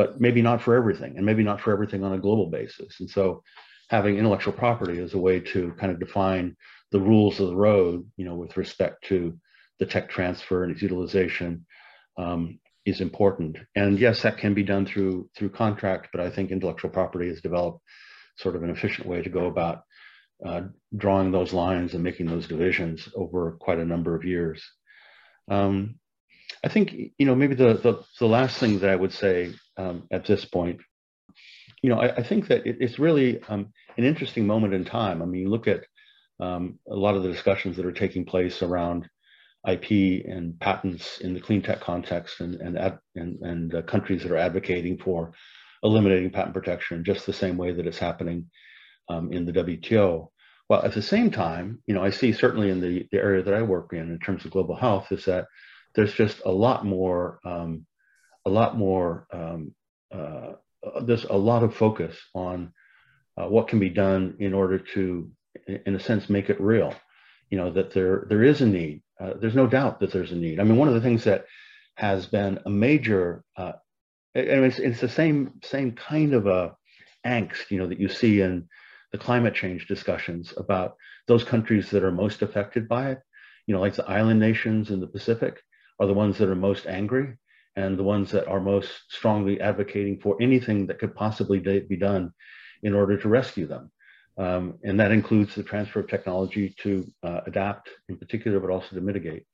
but maybe not for everything and maybe not for everything on a global basis. And so having intellectual property is a way to kind of define the rules of the road, you know, with respect to the tech transfer and its utilization um, is important. And yes, that can be done through through contract, but I think intellectual property has developed sort of an efficient way to go about uh, drawing those lines and making those divisions over quite a number of years. Um, I think you know maybe the, the, the last thing that I would say um, at this point, you know, I, I think that it, it's really um, an interesting moment in time. I mean, you look at um, a lot of the discussions that are taking place around IP and patents in the clean tech context, and and and, and uh, countries that are advocating for eliminating patent protection, just the same way that it's happening um, in the WTO. Well, at the same time, you know, I see certainly in the, the area that I work in, in terms of global health, is that there's just a lot more, um, a lot more, um, uh, there's a lot of focus on uh, what can be done in order to, in a sense, make it real. You know, that there, there is a need. Uh, there's no doubt that there's a need. I mean, one of the things that has been a major, uh, and it's, it's the same, same kind of a angst, you know, that you see in the climate change discussions about those countries that are most affected by it, you know, like the island nations in the Pacific, are the ones that are most angry and the ones that are most strongly advocating for anything that could possibly be done in order to rescue them. Um, and that includes the transfer of technology to uh, adapt in particular, but also to mitigate.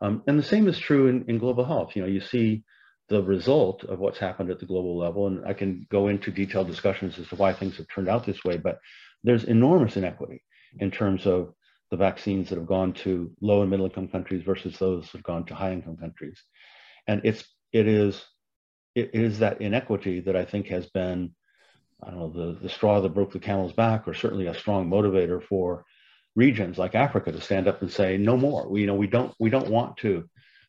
Um, and the same is true in, in global health. You know, you see the result of what's happened at the global level, and I can go into detailed discussions as to why things have turned out this way, but there's enormous inequity in terms of the vaccines that have gone to low and middle income countries versus those that have gone to high income countries. And it's it is it is that inequity that I think has been I don't know the, the straw that broke the camel's back, or certainly a strong motivator for regions like Africa to stand up and say no more. We you know we don't we don't want to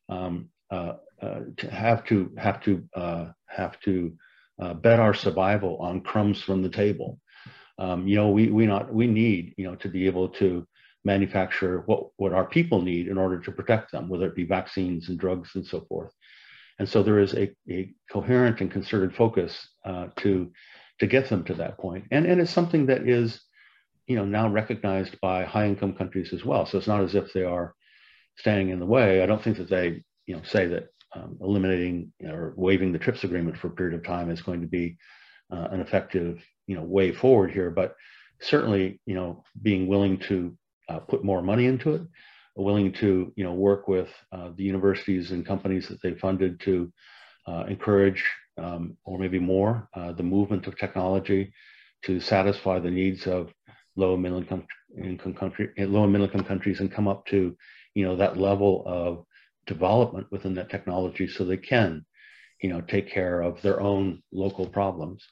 um, uh, uh, to have to have to uh, have to uh, bet our survival on crumbs from the table. Um, you know we we not we need you know to be able to manufacture what, what our people need in order to protect them, whether it be vaccines and drugs and so forth. And so there is a, a coherent and concerted focus uh, to, to get them to that point. And, and it's something that is, you know, now recognized by high income countries as well. So it's not as if they are standing in the way. I don't think that they, you know, say that um, eliminating or waiving the TRIPS agreement for a period of time is going to be uh, an effective, you know, way forward here. But certainly, you know, being willing to uh, put more money into it, willing to, you know, work with uh, the universities and companies that they funded to uh, encourage, um, or maybe more, uh, the movement of technology to satisfy the needs of low and middle income, income country, low and middle income countries, and come up to, you know, that level of development within that technology, so they can, you know, take care of their own local problems.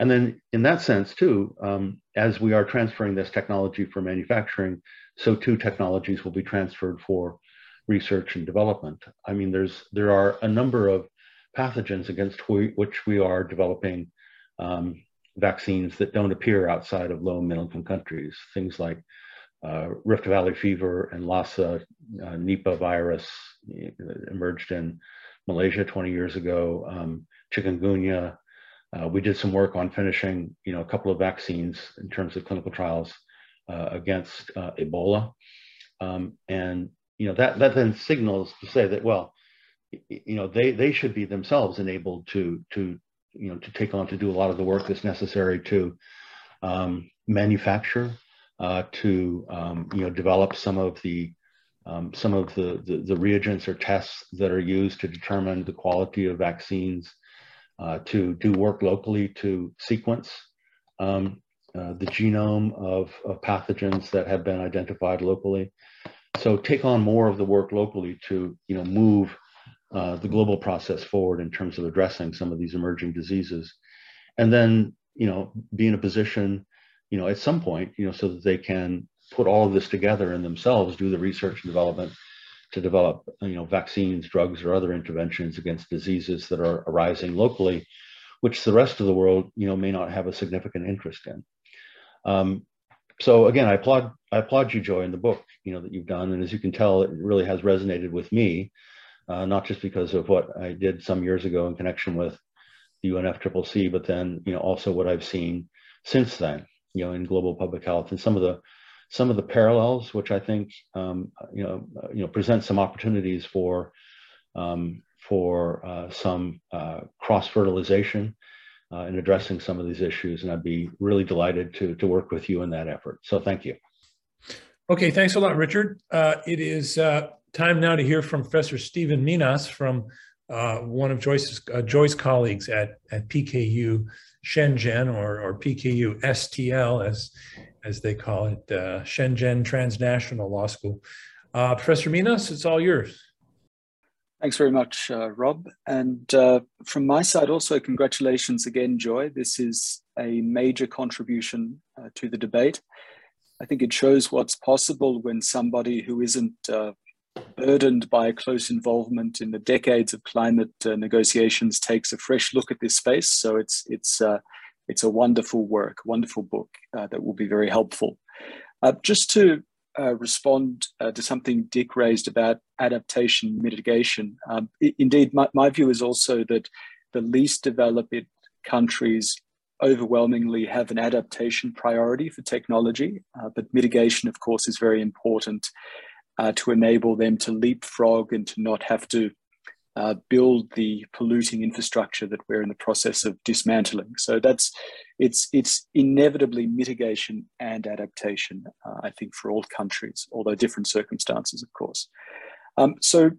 And then in that sense too, um, as we are transferring this technology for manufacturing, so too technologies will be transferred for research and development. I mean, there's there are a number of pathogens against which we are developing um, vaccines that don't appear outside of low and middle income countries. Things like uh, Rift Valley fever and Lassa uh, Nipah virus emerged in Malaysia 20 years ago. Um, chikungunya, uh, we did some work on finishing, you know, a couple of vaccines in terms of clinical trials uh, against uh, Ebola, um, and you know that that then signals to say that well, you know, they they should be themselves enabled to to you know to take on to do a lot of the work that's necessary to um, manufacture, uh, to um, you know develop some of the um, some of the, the, the reagents or tests that are used to determine the quality of vaccines uh, to do work locally to sequence um, uh, the genome of, of, pathogens that have been identified locally. So take on more of the work locally to you know move uh, the global process forward in terms of addressing some of these emerging diseases, and then you know be in a position you know at some point you know so that they can put all of this together and themselves do the research and development to develop you know vaccines drugs or other interventions against diseases that are arising locally which the rest of the world you know may not have a significant interest in. Um, so again i applaud i applaud you joy in the book you know that you've done. And as you can tell it really has resonated with me uh, not just because of what i did some years ago in connection with the unfccc but then you know also what i've seen since then you know in global public health and some of the some of the parallels, which I think um, you know you know present some opportunities for um, for uh, some uh, cross fertilization uh, in addressing some of these issues, and I'd be really delighted to to work with you in that effort. So thank you. Okay, thanks a lot, Richard. Uh, it is uh, time now to hear from Professor Stephen Minas from uh, one of Joyce's colleagues at at PKU Shenzhen or, or PKU STL as as they call it, uh, Shenzhen Transnational Law School. Uh, Professor Minas, it's all yours. Thanks very much, uh, Rob. And uh, from my side, also, congratulations again, Joy. This is a major contribution uh, to the debate. I think it shows what's possible when somebody who isn't uh, burdened by close involvement in the decades of climate uh, negotiations takes a fresh look at this space. So it's it's uh, it's a wonderful work, wonderful book uh, that will be very helpful. Uh, just to uh, respond uh, to something Dick raised about adaptation mitigation, um, indeed, my, my, view is also that the least developed countries overwhelmingly have an adaptation priority for technology, but mitigation, of course, is very important uh, to enable them to leapfrog and to not have to uh, build the polluting infrastructure that we're in the process of dismantling. So that's it's it's inevitably mitigation and adaptation. Uh, I think for all countries, although different circumstances, of course. Um, so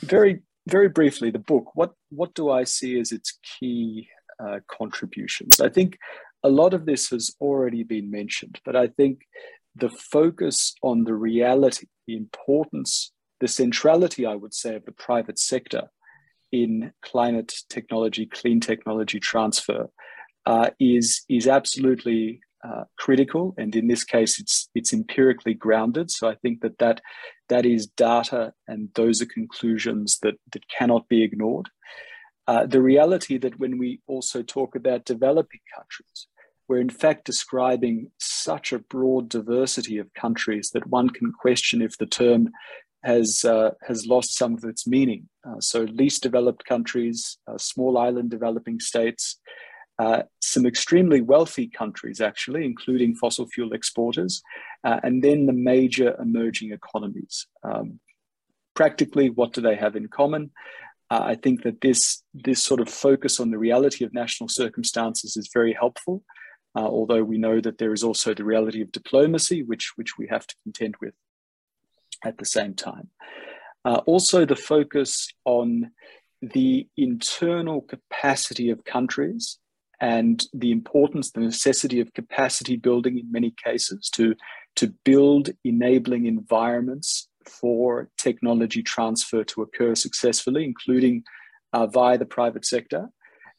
very very briefly, the book. What what do I see as its key uh, contributions? I think a lot of this has already been mentioned, but I think the focus on the reality, the importance the centrality, I would say, of the private sector in climate technology, clean technology transfer uh, is, is absolutely uh, critical. And in this case, it's, it's empirically grounded. So I think that, that that is data and those are conclusions that, that cannot be ignored. Uh, the reality that when we also talk about developing countries, we're in fact describing such a broad diversity of countries that one can question if the term has uh, has lost some of its meaning. Uh, so, least developed countries, uh, small island developing states, uh, some extremely wealthy countries, actually, including fossil fuel exporters, uh, and then the major emerging economies. Um, practically, what do they have in common? Uh, I think that this this sort of focus on the reality of national circumstances is very helpful. Uh, although we know that there is also the reality of diplomacy, which, which we have to contend with at the same time. Uh, also, the focus on the internal capacity of countries and the importance, the necessity of capacity building in many cases to, to build enabling environments for technology transfer to occur successfully, including uh, via the private sector.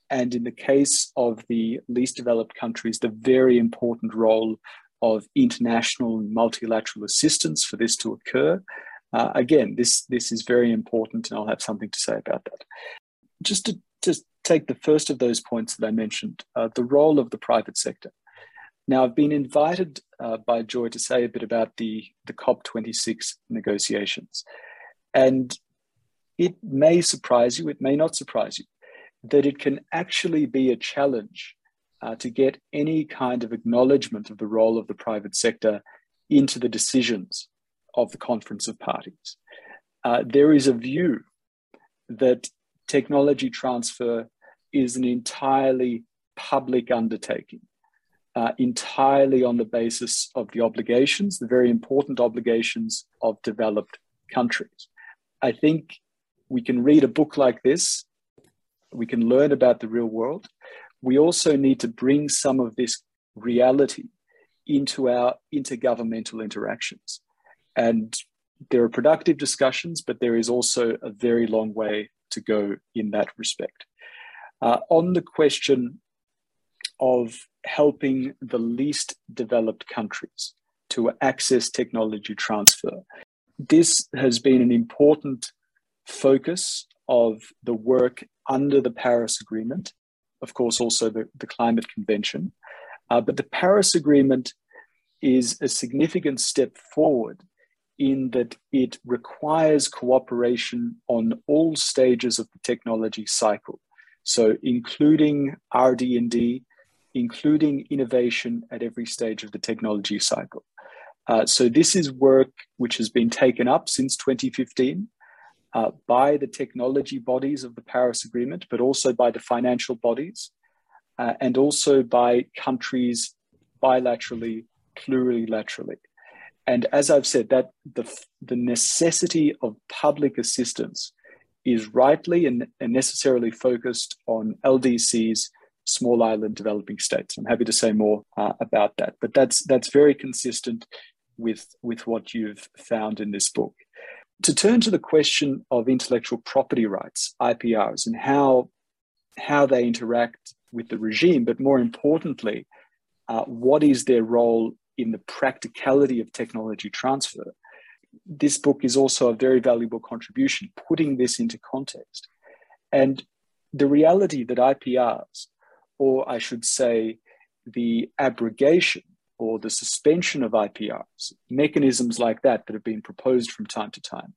And in the case of the least developed countries, the very important role of international and multilateral assistance for this to occur. Uh, again, this, this is very important, and I'll have something to say about that. Just to, to take the first of those points that I mentioned, uh, the role of the private sector. Now, I've been invited uh, by Joy to say a bit about the, the COP26 negotiations. And it may surprise you, it may not surprise you, that it can actually be a challenge uh, to get any kind of acknowledgement of the role of the private sector into the decisions of the Conference of Parties. Uh, there is a view that technology transfer is an entirely public undertaking, uh, entirely on the basis of the obligations, the very important obligations of developed countries. I think we can read a book like this, we can learn about the real world. We also need to bring some of this reality into our intergovernmental interactions. And there are productive discussions, but there is also a very long way to go in that respect. Uh, on the question of helping the least developed countries to access technology transfer, this has been an important focus of the work under the Paris Agreement, of course, also the, the Climate Convention. Uh, but the Paris Agreement is a significant step forward in that it requires cooperation on all stages of the technology cycle. So including RD&D, including innovation at every stage of the technology cycle. Uh, so this is work which has been taken up since 2015 uh, by the technology bodies of the Paris Agreement, but also by the financial bodies, uh, and also by countries bilaterally, plurilaterally. And as I've said, that the, the necessity of public assistance is rightly and, and necessarily focused on LDCs, small island developing states. I'm happy to say more uh, about that, but that's that's very consistent with with what you've found in this book. To turn to the question of intellectual property rights, IPRs, and how how they interact with the regime, but more importantly, uh, what is their role in the practicality of technology transfer, this book is also a very valuable contribution, putting this into context. And the reality that IPRs, or I should say, the abrogation or the suspension of IPRs, mechanisms like that that have been proposed from time to time,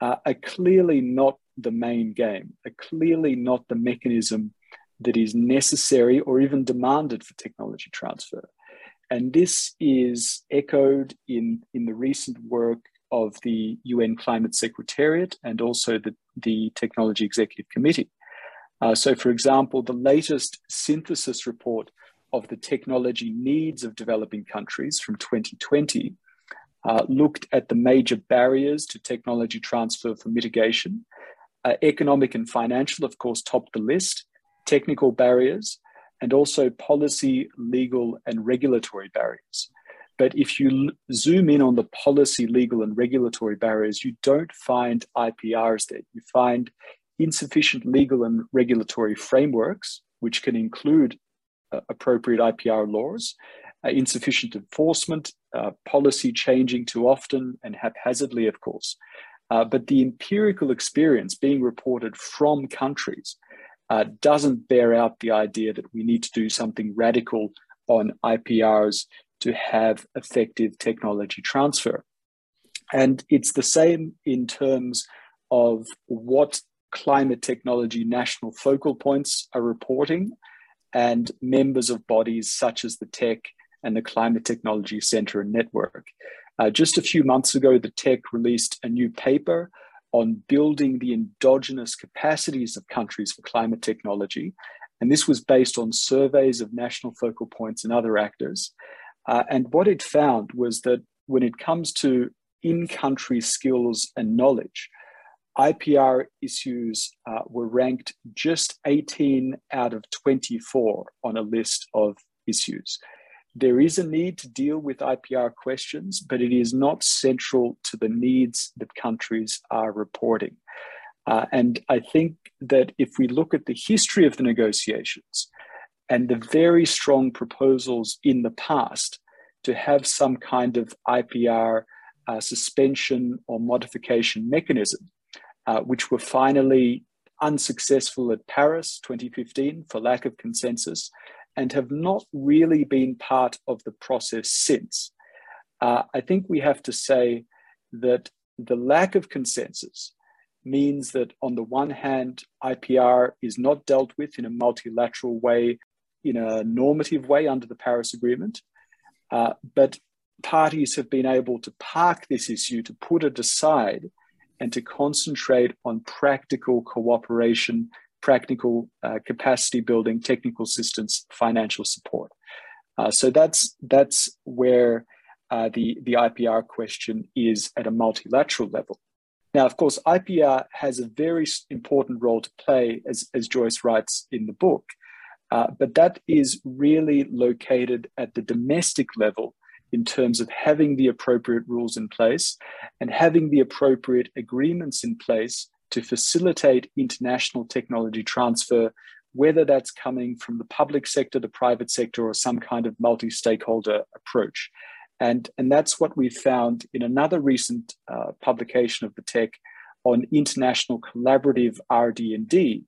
uh, are clearly not the main game, are clearly not the mechanism that is necessary or even demanded for technology transfer. And this is echoed in, in the recent work of the UN Climate Secretariat and also the, the Technology Executive Committee. Uh, so, for example, the latest synthesis report of the technology needs of developing countries from 2020 uh, looked at the major barriers to technology transfer for mitigation. Uh, economic and financial, of course, topped the list, technical barriers, and also policy, legal, and regulatory barriers. But if you zoom in on the policy, legal, and regulatory barriers, you don't find IPRs there. You find insufficient legal and regulatory frameworks, which can include appropriate IPR laws, uh, insufficient enforcement, uh, policy changing too often and haphazardly, of course. Uh, but the empirical experience being reported from countries doesn't bear out the idea that we need to do something radical on IPRs to have effective technology transfer. And it's the same in terms of what climate technology national focal points are reporting and members of bodies such as the TEC and the Climate Technology Center and Network. Uh, just a few months ago, the TEC released a new paper on building the endogenous capacities of countries for climate technology. And this was based on surveys of national focal points and other actors. Uh, and what it found was that when it comes to in country skills and knowledge, IPR issues uh, were ranked just 18 out of 24 on a list of issues. There is a need to deal with IPR questions, but it is not central to the needs that countries are reporting. Uh, and I think that if we look at the history of the negotiations and the very strong proposals in the past to have some kind of IPR uh, suspension or modification mechanism, uh, which were finally unsuccessful at Paris 2015 for lack of consensus, and have not really been part of the process since. Uh, I think we have to say that the lack of consensus means that, on the one hand, IPR is not dealt with in a multilateral way, in a normative way under the Paris Agreement, uh, but parties have been able to park this issue, to put it aside, and to concentrate on practical cooperation practical uh, capacity building, technical assistance, financial support. Uh, so that's that's where uh, the the IPR question is at a multilateral level. Now, of course, IPR has a very important role to play, as as Joyce writes in the book, uh, but that is really located at the domestic level in terms of having the appropriate rules in place and having the appropriate agreements in place to facilitate international technology transfer, whether that's coming from the public sector, the private sector, or some kind of multi stakeholder approach. And, and that's what we found in another recent uh, publication of the TEC on international collaborative RD&D,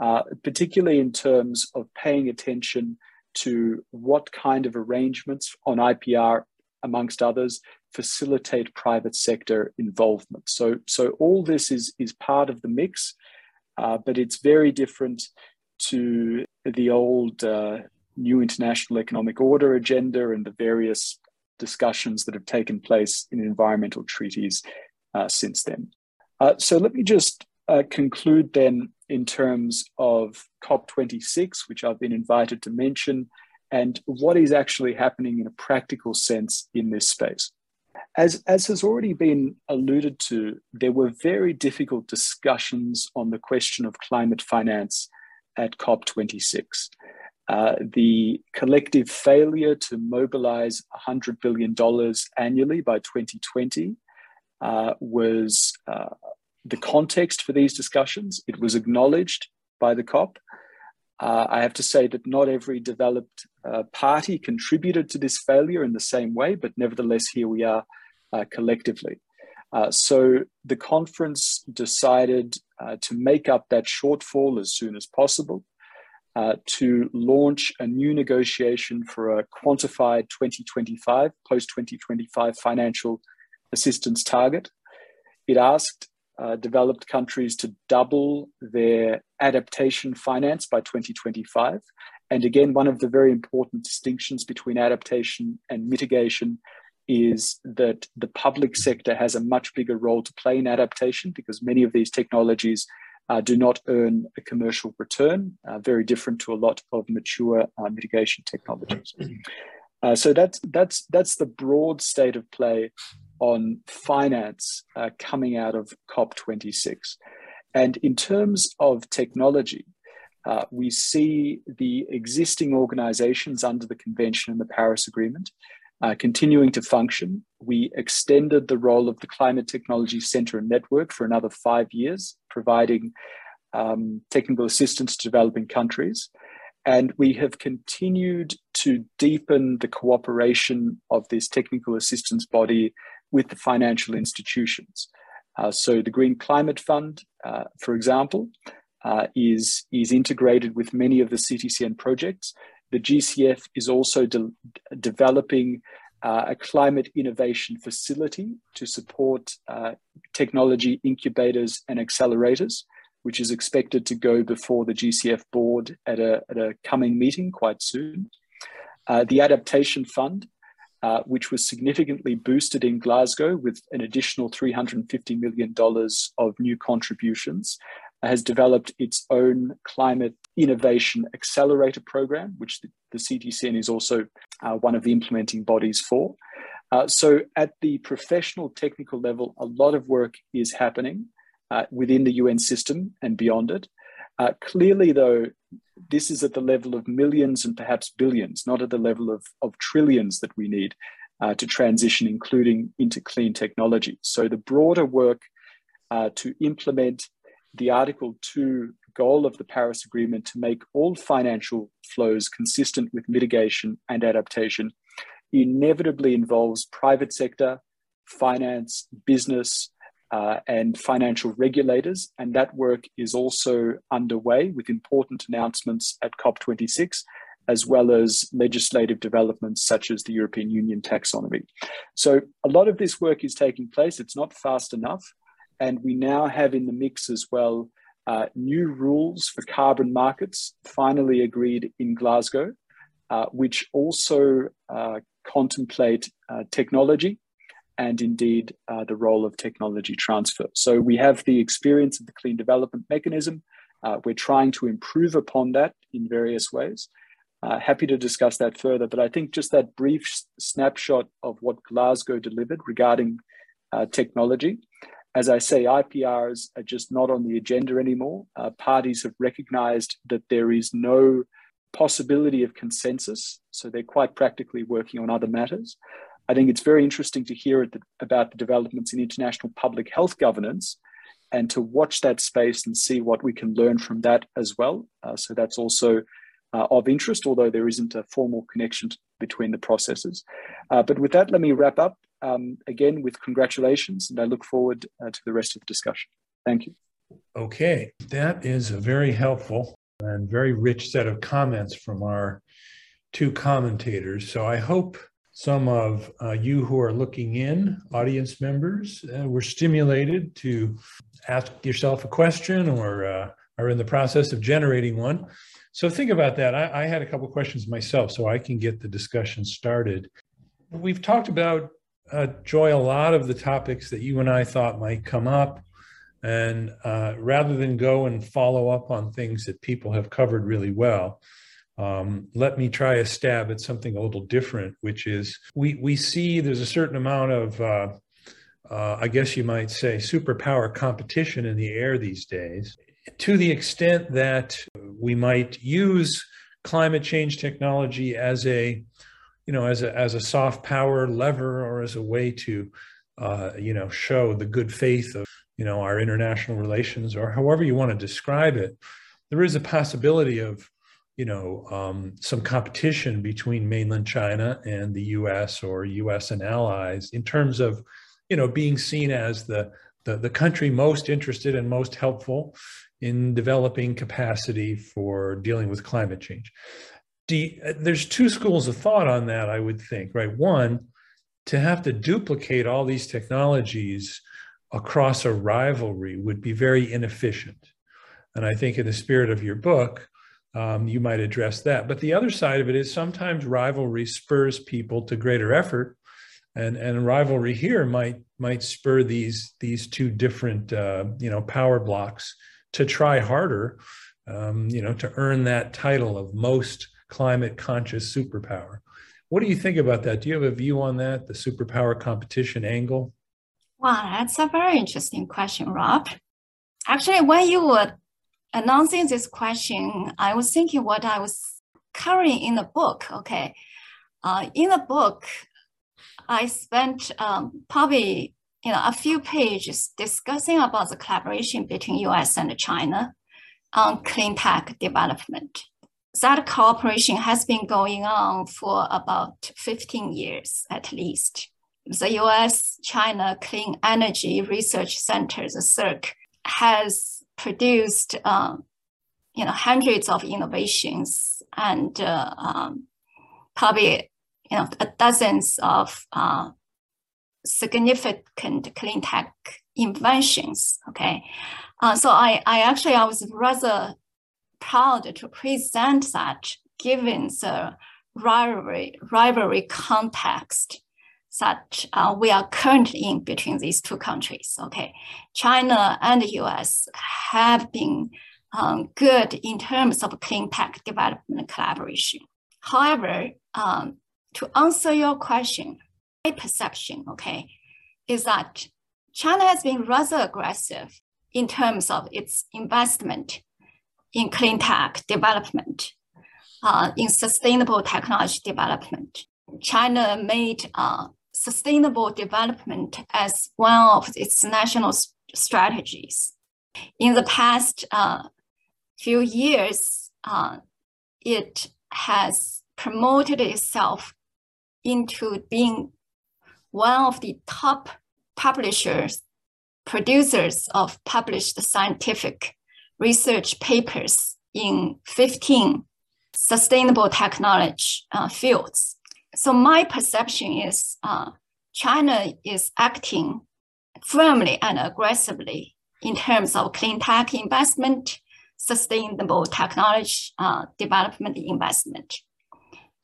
uh, particularly in terms of paying attention to what kind of arrangements on IPR, amongst others, facilitate private sector involvement. So, so all this is, is part of the mix, uh, but it's very different to the old uh, new international economic order agenda and the various discussions that have taken place in environmental treaties uh, since then. Uh, so let me just uh, conclude then in terms of COP26, which I've been invited to mention, and what is actually happening in a practical sense in this space. As, as has already been alluded to, there were very difficult discussions on the question of climate finance at COP26. Uh, the collective failure to mobilize $100 billion annually by 2020 uh, was uh, the context for these discussions. It was acknowledged by the COP. Uh, I have to say that not every developed uh, party contributed to this failure in the same way, but nevertheless, here we are uh, collectively. Uh, so the conference decided uh, to make up that shortfall as soon as possible, uh, to launch a new negotiation for a quantified 2025, post 2025 financial assistance target. It asked uh, developed countries to double their adaptation finance by 2025. And again, one of the very important distinctions between adaptation and mitigation is that the public sector has a much bigger role to play in adaptation because many of these technologies uh, do not earn a commercial return, uh, very different to a lot of mature uh, mitigation technologies. Uh, so that's that's that's the broad state of play on finance uh, coming out of COP26. And in terms of technology, uh, we see the existing organizations under the Convention and the Paris Agreement uh, continuing to function. We extended the role of the Climate Technology Center and Network for another five years, providing um, technical assistance to developing countries. And we have continued to deepen the cooperation of this technical assistance body with the financial institutions. Uh, so the Green Climate Fund, uh, for example, uh, is, is integrated with many of the CTCN projects. The GCF is also de developing uh, a climate innovation facility to support uh, technology incubators and accelerators, which is expected to go before the GCF board at a, at a coming meeting quite soon. Uh, the Adaptation Fund uh, which was significantly boosted in Glasgow with an additional $350 million of new contributions, has developed its own climate innovation accelerator program, which the, the CTCN is also uh, one of the implementing bodies for. Uh, so, at the professional technical level, a lot of work is happening uh, within the UN system and beyond it. Uh, clearly, though, this is at the level of millions and perhaps billions, not at the level of, of trillions that we need uh, to transition, including into clean technology. So, the broader work uh, to implement the Article 2 goal of the Paris Agreement to make all financial flows consistent with mitigation and adaptation inevitably involves private sector, finance, business, uh, and financial regulators. And that work is also underway with important announcements at COP26, as well as legislative developments such as the European Union taxonomy. So a lot of this work is taking place. It's not fast enough. And we now have in the mix as well uh, new rules for carbon markets finally agreed in Glasgow, uh, which also uh, contemplate uh, technology and indeed uh, the role of technology transfer. So we have the experience of the clean development mechanism. Uh, we're trying to improve upon that in various ways. Uh, happy to discuss that further, but I think just that brief snapshot of what Glasgow delivered regarding uh, technology. As I say, IPRs are just not on the agenda anymore. Uh, parties have recognized that there is no possibility of consensus, so they're quite practically working on other matters. I think it's very interesting to hear about the developments in international public health governance and to watch that space and see what we can learn from that as well. Uh, so that's also uh, of interest, although there isn't a formal connection between the processes. Uh, but with that, let me wrap up um, again with congratulations, and I look forward uh, to the rest of the discussion. Thank you. Okay, that is a very helpful and very rich set of comments from our two commentators. So I hope some of uh, you who are looking in, audience members, uh, were stimulated to ask yourself a question or uh, are in the process of generating one. So think about that. I, I had a couple questions myself, so I can get the discussion started. We've talked about, uh, Joy, a lot of the topics that you and I thought might come up. And uh, rather than go and follow up on things that people have covered really well, um, let me try a stab at something a little different, which is we we see there's a certain amount of uh, uh, I guess you might say superpower competition in the air these days. To the extent that we might use climate change technology as a you know as a as a soft power lever or as a way to uh, you know show the good faith of you know our international relations or however you want to describe it there is a possibility of you know, um, some competition between mainland China and the U.S. or U.S. and allies in terms of, you know, being seen as the the, the country most interested and most helpful in developing capacity for dealing with climate change. You, there's two schools of thought on that, I would think, right? One, to have to duplicate all these technologies across a rivalry would be very inefficient. And I think, in the spirit of your book, um, you might address that. But the other side of it is sometimes rivalry spurs people to greater effort, and and rivalry here might might spur these these two different uh, you know power blocks to try harder, um, you know, to earn that title of most climate conscious superpower. What do you think about that? Do you have a view on that, the superpower competition angle? Wow, that's a very interesting question, Rob. Actually, when you were announcing this question, I was thinking what I was covering in the book. Okay, uh, in the book, I spent um, probably you know a few pages discussing about the collaboration between U.S. and China on clean tech development. That cooperation has been going on for about 15 years at least. The US China Clean Energy Research Center, the CERC, has produced um, you know hundreds of innovations and uh, um, probably you know dozens of uh, significant clean tech inventions. Okay, uh, so I, I actually I was rather proud to present that given the rivalry rivalry context that uh, we are currently in between these two countries. Okay, China and the U.S. have been um, good in terms of clean tech development collaboration. However, um, to answer your question, my perception, okay, is that China has been rather aggressive in terms of its investment in clean tech development, uh, in sustainable technology development. China made uh, sustainable development as one of its national strategies. In the past uh, few years, uh, it has promoted itself into being one of the top publishers, producers of published scientific research papers in 15 sustainable technology uh, fields. So my perception is uh, China is acting firmly and aggressively in terms of clean tech investment, sustainable technology uh, development investment.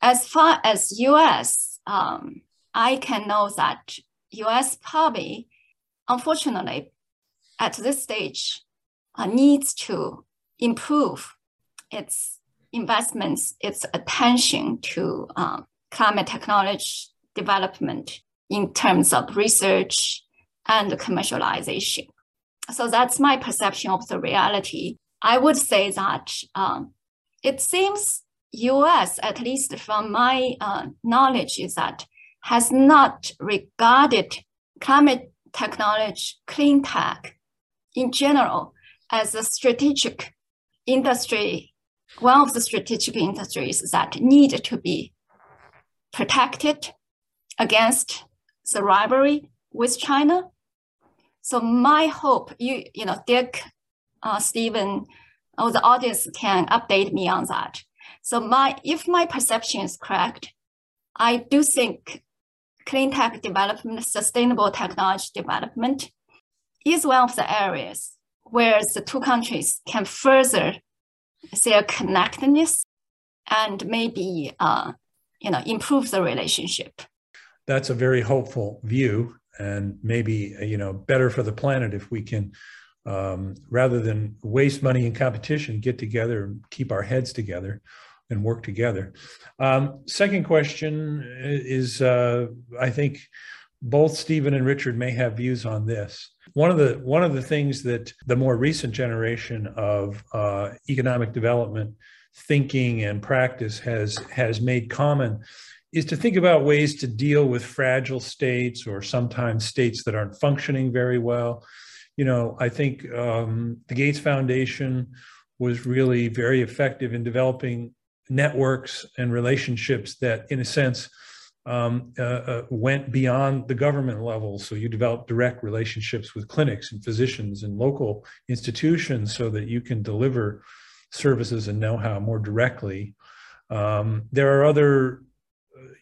As far as US, um, I can know that US probably, unfortunately, at this stage, uh, needs to improve its investments, its attention to uh, climate technology development in terms of research and commercialization. So that's my perception of the reality. I would say that um, it seems US, at least from my uh, knowledge, is that has not regarded climate technology, clean tech in general as a strategic industry, one of the strategic industries that need to be protected against the rivalry with China. So my hope, you you know, Dick, uh, Stephen, or the audience can update me on that. So my if my perception is correct, I do think clean tech development, sustainable technology development is one of the areas where the two countries can further their connectedness and maybe uh, you know improve the relationship. That's a very hopeful view, and maybe you know better for the planet if we can. Um, rather than waste money in competition, get together and keep our heads together and work together. Um, second question is, uh, I think both Stephen and Richard may have views on this. One of the one of the things that the more recent generation of uh, economic development thinking and practice has has made common is to think about ways to deal with fragile states or sometimes states that aren't functioning very well. You know, I think um, the Gates Foundation was really very effective in developing networks and relationships that, in a sense, um, uh, uh, went beyond the government level. So you develop direct relationships with clinics and physicians and local institutions so that you can deliver services and know-how more directly. Um, there are other,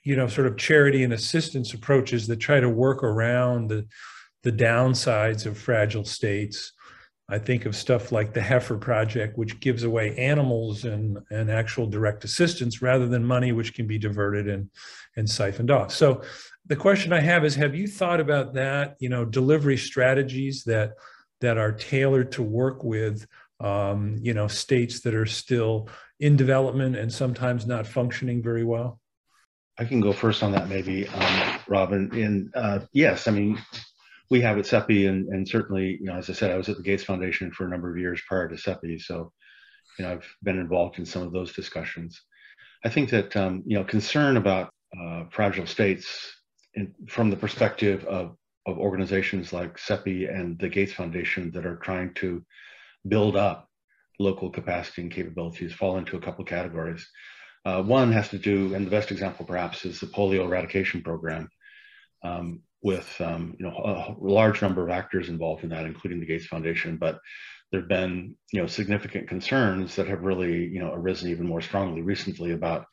you know, sort of charity and assistance approaches that try to work around the, the downsides of fragile states. I think of stuff like the Heifer Project, which gives away animals and, and actual direct assistance rather than money, which can be diverted and, and siphoned off. So the question I have is, have you thought about that, you know, delivery strategies that, that are tailored to work with, um, you know, states that are still in development and sometimes not functioning very well? I can go first on that, maybe, um, Robin. And uh, yes, I mean, we have at CEPI, and, and certainly, you know, as I said, I was at the Gates Foundation for a number of years prior to CEPI, so you know, I've been involved in some of those discussions. I think that um, you know, concern about uh, fragile states, in, from the perspective of of organizations like CEPI and the Gates Foundation that are trying to build up local capacity and capabilities, fall into a couple categories. Uh, one has to do, and the best example perhaps is the polio eradication program. Um, with um, you know a large number of actors involved in that, including the Gates Foundation. But there have been you know significant concerns that have really you know arisen even more strongly recently about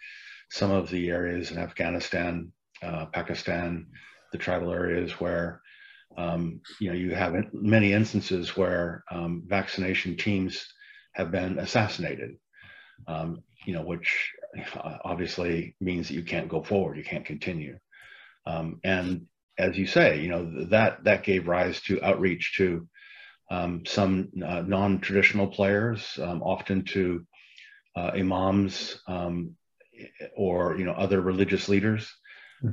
some of the areas in Afghanistan, uh, Pakistan, the tribal areas where um, you know you have many instances where um, vaccination teams have been assassinated. Um, you know, which uh, obviously means that you can't go forward, you can't continue. Um, and as you say, you know that that gave rise to outreach to um, some uh, non-traditional players, um, often to uh, imams or you know other religious leaders.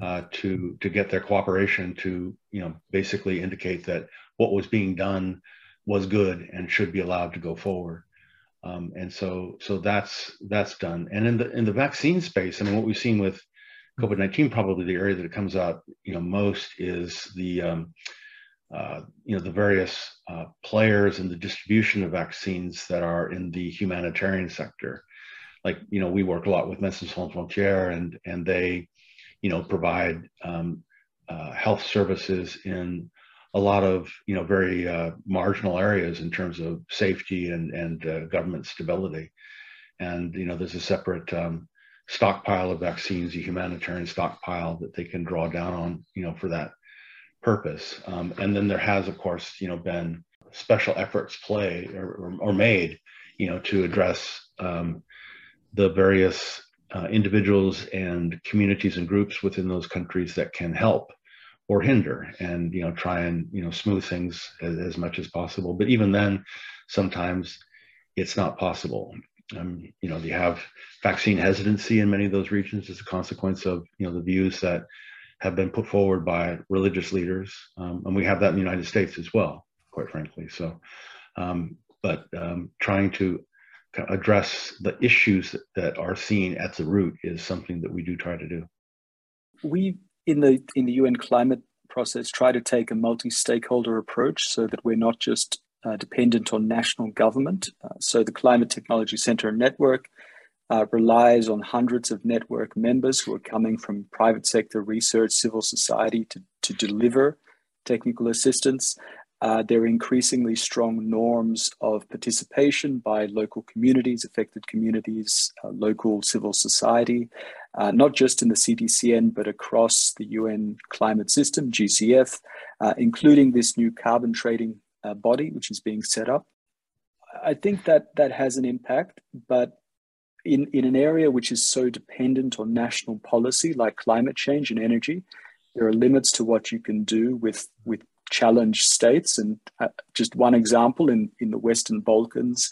Uh, to to get their cooperation to you know basically indicate that what was being done was good and should be allowed to go forward. Um, and so so that's that's done. And in the in the vaccine space, I mean, what we've seen with COVID nineteen, probably the area that it comes out you know most is the um, uh, you know the various uh, players in the distribution of vaccines that are in the humanitarian sector. Like you know, we work a lot with Médecins Sans Frontières, and and they you know provide um, uh, health services in a lot of you know very uh, marginal areas in terms of safety and and uh, government stability. And you know, there's a separate um, stockpile of vaccines, a humanitarian stockpile that they can draw down on, you know, for that purpose. Um, and then there has, of course, you know, been special efforts played or, or, made, you know, to address um, the various uh, individuals and communities and groups within those countries that can help or hinder and you know try and you know smooth things as, as much as possible. But even then sometimes it's not possible. Um, you know you have vaccine hesitancy in many of those regions as a consequence of you know the views that have been put forward by religious leaders. Um, and we have that in the united states as well quite frankly. So um, but um, trying to address the issues that are seen at the root is something that we do try to do we in the in the UN climate process try to take a multi-stakeholder approach so that we're not just uh, dependent on national government. Uh, so the Climate Technology Center Network uh, relies on hundreds of network members who are coming from private sector research, civil society to, to deliver technical assistance. Uh, there are increasingly strong norms of participation by local communities, affected communities, uh, local civil society, uh, not just in the CTCN, but across the UN climate system, GCF, uh, including this new carbon trading uh, body, which is being set up. I think that that has an impact, but in, in an area which is so dependent on national policy like climate change and energy, there are limits to what you can do with, with challenged states. And uh, just one example in, in the Western Balkans,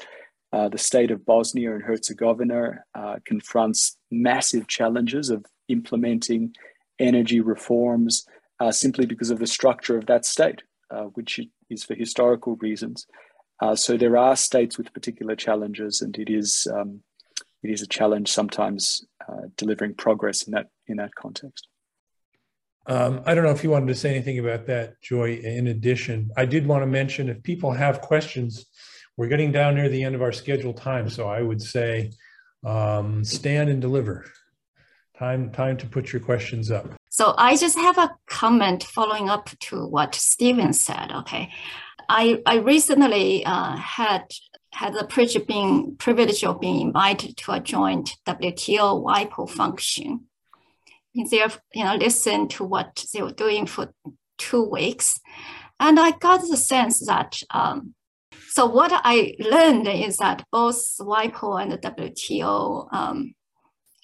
uh, the state of Bosnia and Herzegovina uh, confronts massive challenges of implementing energy reforms uh, simply because of the structure of that state, uh, which is for historical reasons. So there are states with particular challenges, and it is um, it is a challenge sometimes delivering progress in that in that context. Um, I don't know if you wanted to say anything about that, Joy. In addition, I did want to mention if people have questions, we're getting down near the end of our scheduled time. So I would say um, stand and deliver. Time, time to put your questions up. So I just have a comment following up to what Stephen said. Okay, I I recently uh, had had the privilege being privilege of being invited to a joint WTO WIPO function there, you know, listen to what they were doing for two weeks. And I got the sense that, um, so what I learned is that both WIPO and the WTO um,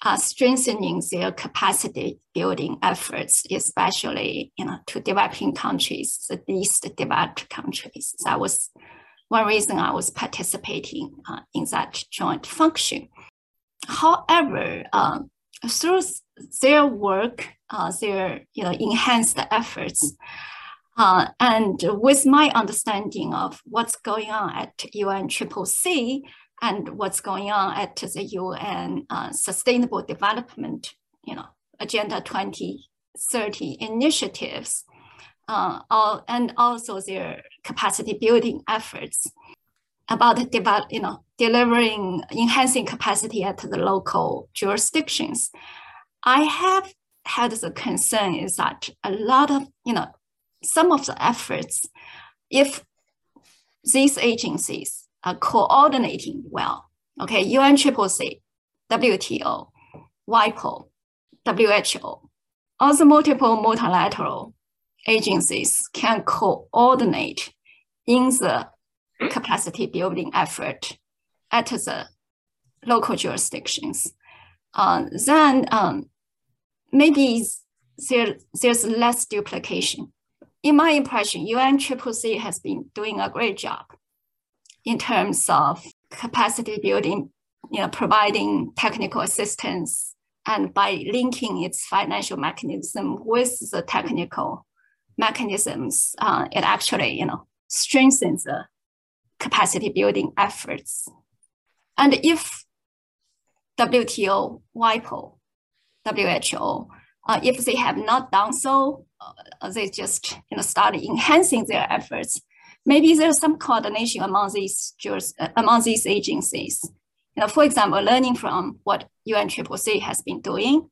are strengthening their capacity building efforts, especially, you know, to developing countries, the least developed countries. That was one reason I was participating uh, in that joint function. However, um, through their work, uh, their you know enhanced efforts, uh, and with my understanding of what's going on at UNCCC and what's going on at the UN uh, Sustainable Development, you know, Agenda 2030 initiatives, uh, all, and also their capacity building efforts about develop, you know, delivering, enhancing capacity at the local jurisdictions. I have had the concern is that a lot of, you know, some of the efforts, if these agencies are coordinating well, okay, UNCCC, WTO, WIPO, WHO, all the multiple multilateral agencies can coordinate in the capacity building effort at the local jurisdictions, uh, then um, maybe there, there's less duplication. In my impression, UNCCC has been doing a great job in terms of capacity building, you know, providing technical assistance, and by linking its financial mechanism with the technical mechanisms, uh, it actually, you know, strengthens the capacity building efforts. And if WTO, WIPO, WHO, uh, if they have not done so, uh, they just you know start enhancing their efforts. Maybe there's some coordination among these uh, among these agencies. You know, for example, learning from what UNCCC has been doing,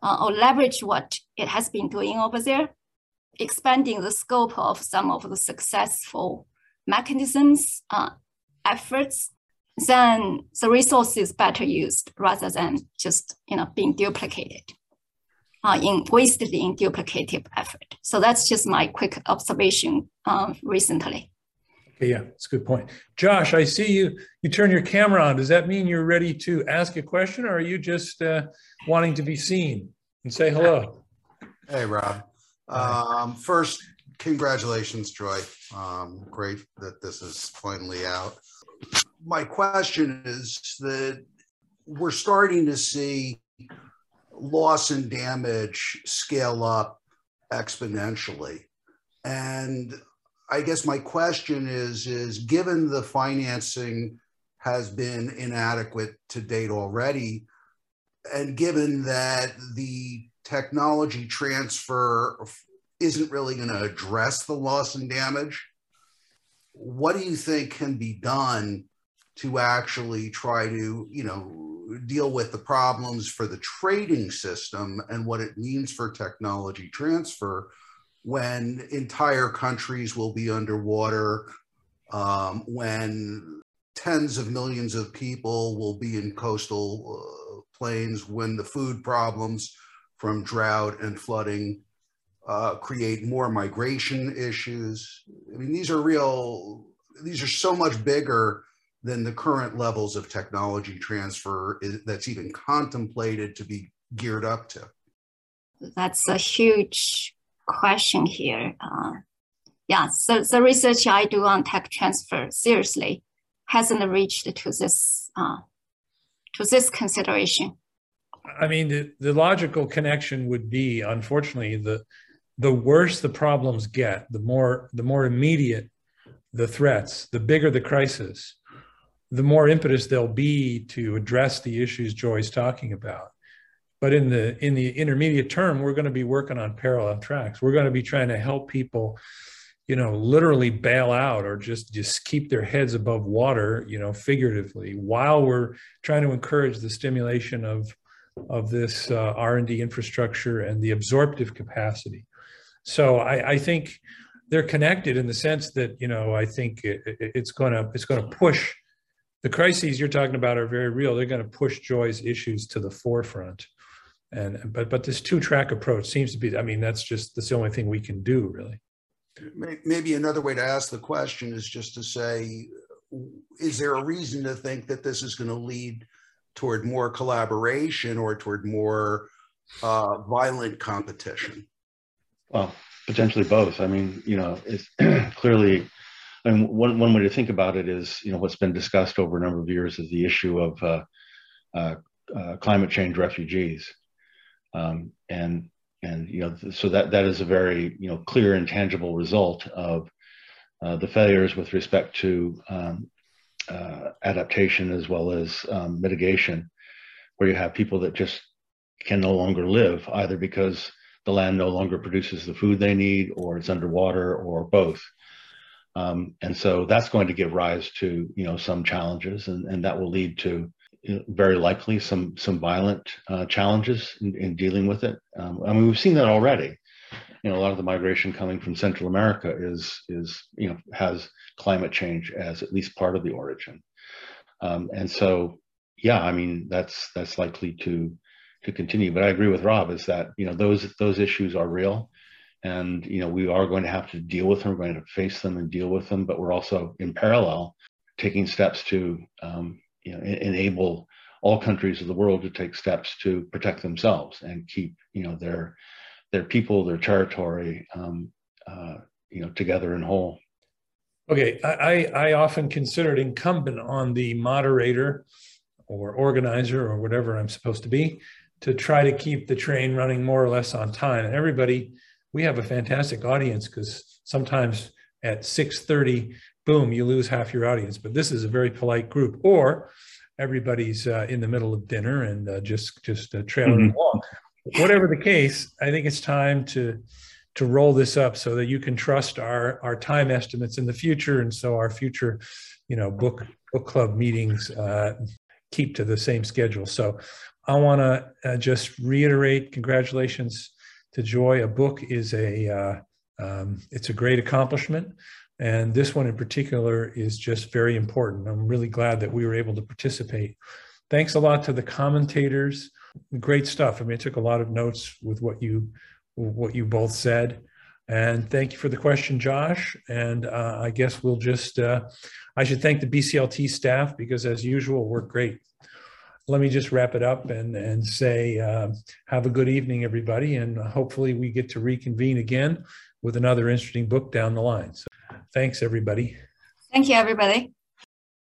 uh, or leverage what it has been doing over there, expanding the scope of some of the successful mechanisms, uh, efforts, then the resource is better used rather than just you know being duplicated uh, in wasted in duplicative effort. So that's just my quick observation uh, recently. Okay, yeah, that's a good point. Josh, I see you. You turn your camera on. Does that mean you're ready to ask a question, or are you just uh, wanting to be seen and say hello? Hey, Rob. Um, first, congratulations, Joy. Um, great that this is finally out. My question is that we're starting to see loss and damage scale up exponentially. And I guess my question is, is given the financing has been inadequate to date already, and given that the technology transfer isn't really going to address the loss and damage, what do you think can be done to actually try to, you know, deal with the problems for the trading system and what it means for technology transfer when entire countries will be underwater, um, when tens of millions of people will be in coastal uh, plains, when the food problems from drought and flooding uh, create more migration issues. I mean, these are real, these are so much bigger than the current levels of technology transfer is, that's even contemplated to be geared up to? That's a huge question here. Uh, yeah, so the research I do on tech transfer seriously hasn't reached to this uh, to this consideration. I mean, the, the logical connection would be, unfortunately, the the worse the problems get, the more the more immediate the threats, the bigger the crisis, the more impetus there'll be to address the issues Joy's talking about. But in the in the intermediate term, we're going to be working on parallel tracks. We're going to be trying to help people, you know, literally bail out or just just keep their heads above water, you know, figuratively, while we're trying to encourage the stimulation of of this uh, R&D infrastructure and the absorptive capacity. So I, I think they're connected in the sense that you know I think it, it, it's going to it's going to push the crises you're talking about are very real. They're going to push Joy's issues to the forefront. And but but this two track approach seems to be. I mean, that's just that's the only thing we can do, really. Maybe another way to ask the question is just to say, is there a reason to think that this is going to lead toward more collaboration or toward more uh, violent competition? Well, potentially both. I mean, you know, it's (clears throat) clearly and one, one way to think about it is, you know, what's been discussed over a number of years is the issue of uh, uh, uh, climate change refugees, um, and and you know, so that that is a very you know clear and tangible result of uh, the failures with respect to um, uh, adaptation as well as um, mitigation, where you have people that just can no longer live either because the land no longer produces the food they need, or it's underwater, or both. Um, and so that's going to give rise to you know some challenges, and, and that will lead to very likely some some violent uh, challenges in, in, dealing with it. Um, I mean, we've seen that already. You know, a lot of the migration coming from Central America is is you know has climate change as at least part of the origin, um, and so yeah, I mean that's that's likely to to continue. But I agree with Rob is that you know those those issues are real and you know we are going to have to deal with them we're going to face them and deal with them but we're also in parallel taking steps to um, you know enable all countries of the world to take steps to protect themselves and keep you know their their people, their territory, um, uh, you know, together and whole. Okay, I, I often consider it incumbent on the moderator or organizer or whatever I'm supposed to be to try to keep the train running more or less on time. And everybody, we have a fantastic audience because sometimes at 6:30, boom, you lose half your audience. But this is a very polite group. Or everybody's uh, in the middle of dinner and uh, just just uh, trailing mm-hmm. along. Whatever the case, I think it's time to to roll this up so that you can trust our our time estimates in the future, and so our future, you know, book book club meetings uh, keep to the same schedule. So, I want to uh, just reiterate congratulations to Joy. A book is a uh, um, it's a great accomplishment. And this one in particular is just very important. I'm really glad that we were able to participate. Thanks a lot to the commentators. Great stuff. I mean, I took a lot of notes with what you what you both said. And thank you for the question, Josh. And uh, I guess we'll just, uh, I should thank the BCLT staff because as usual, we're great. Let me just wrap it up and, and say, uh, have a good evening, everybody. And hopefully we get to reconvene again with another interesting book down the line. So thanks, everybody. Thank you, everybody.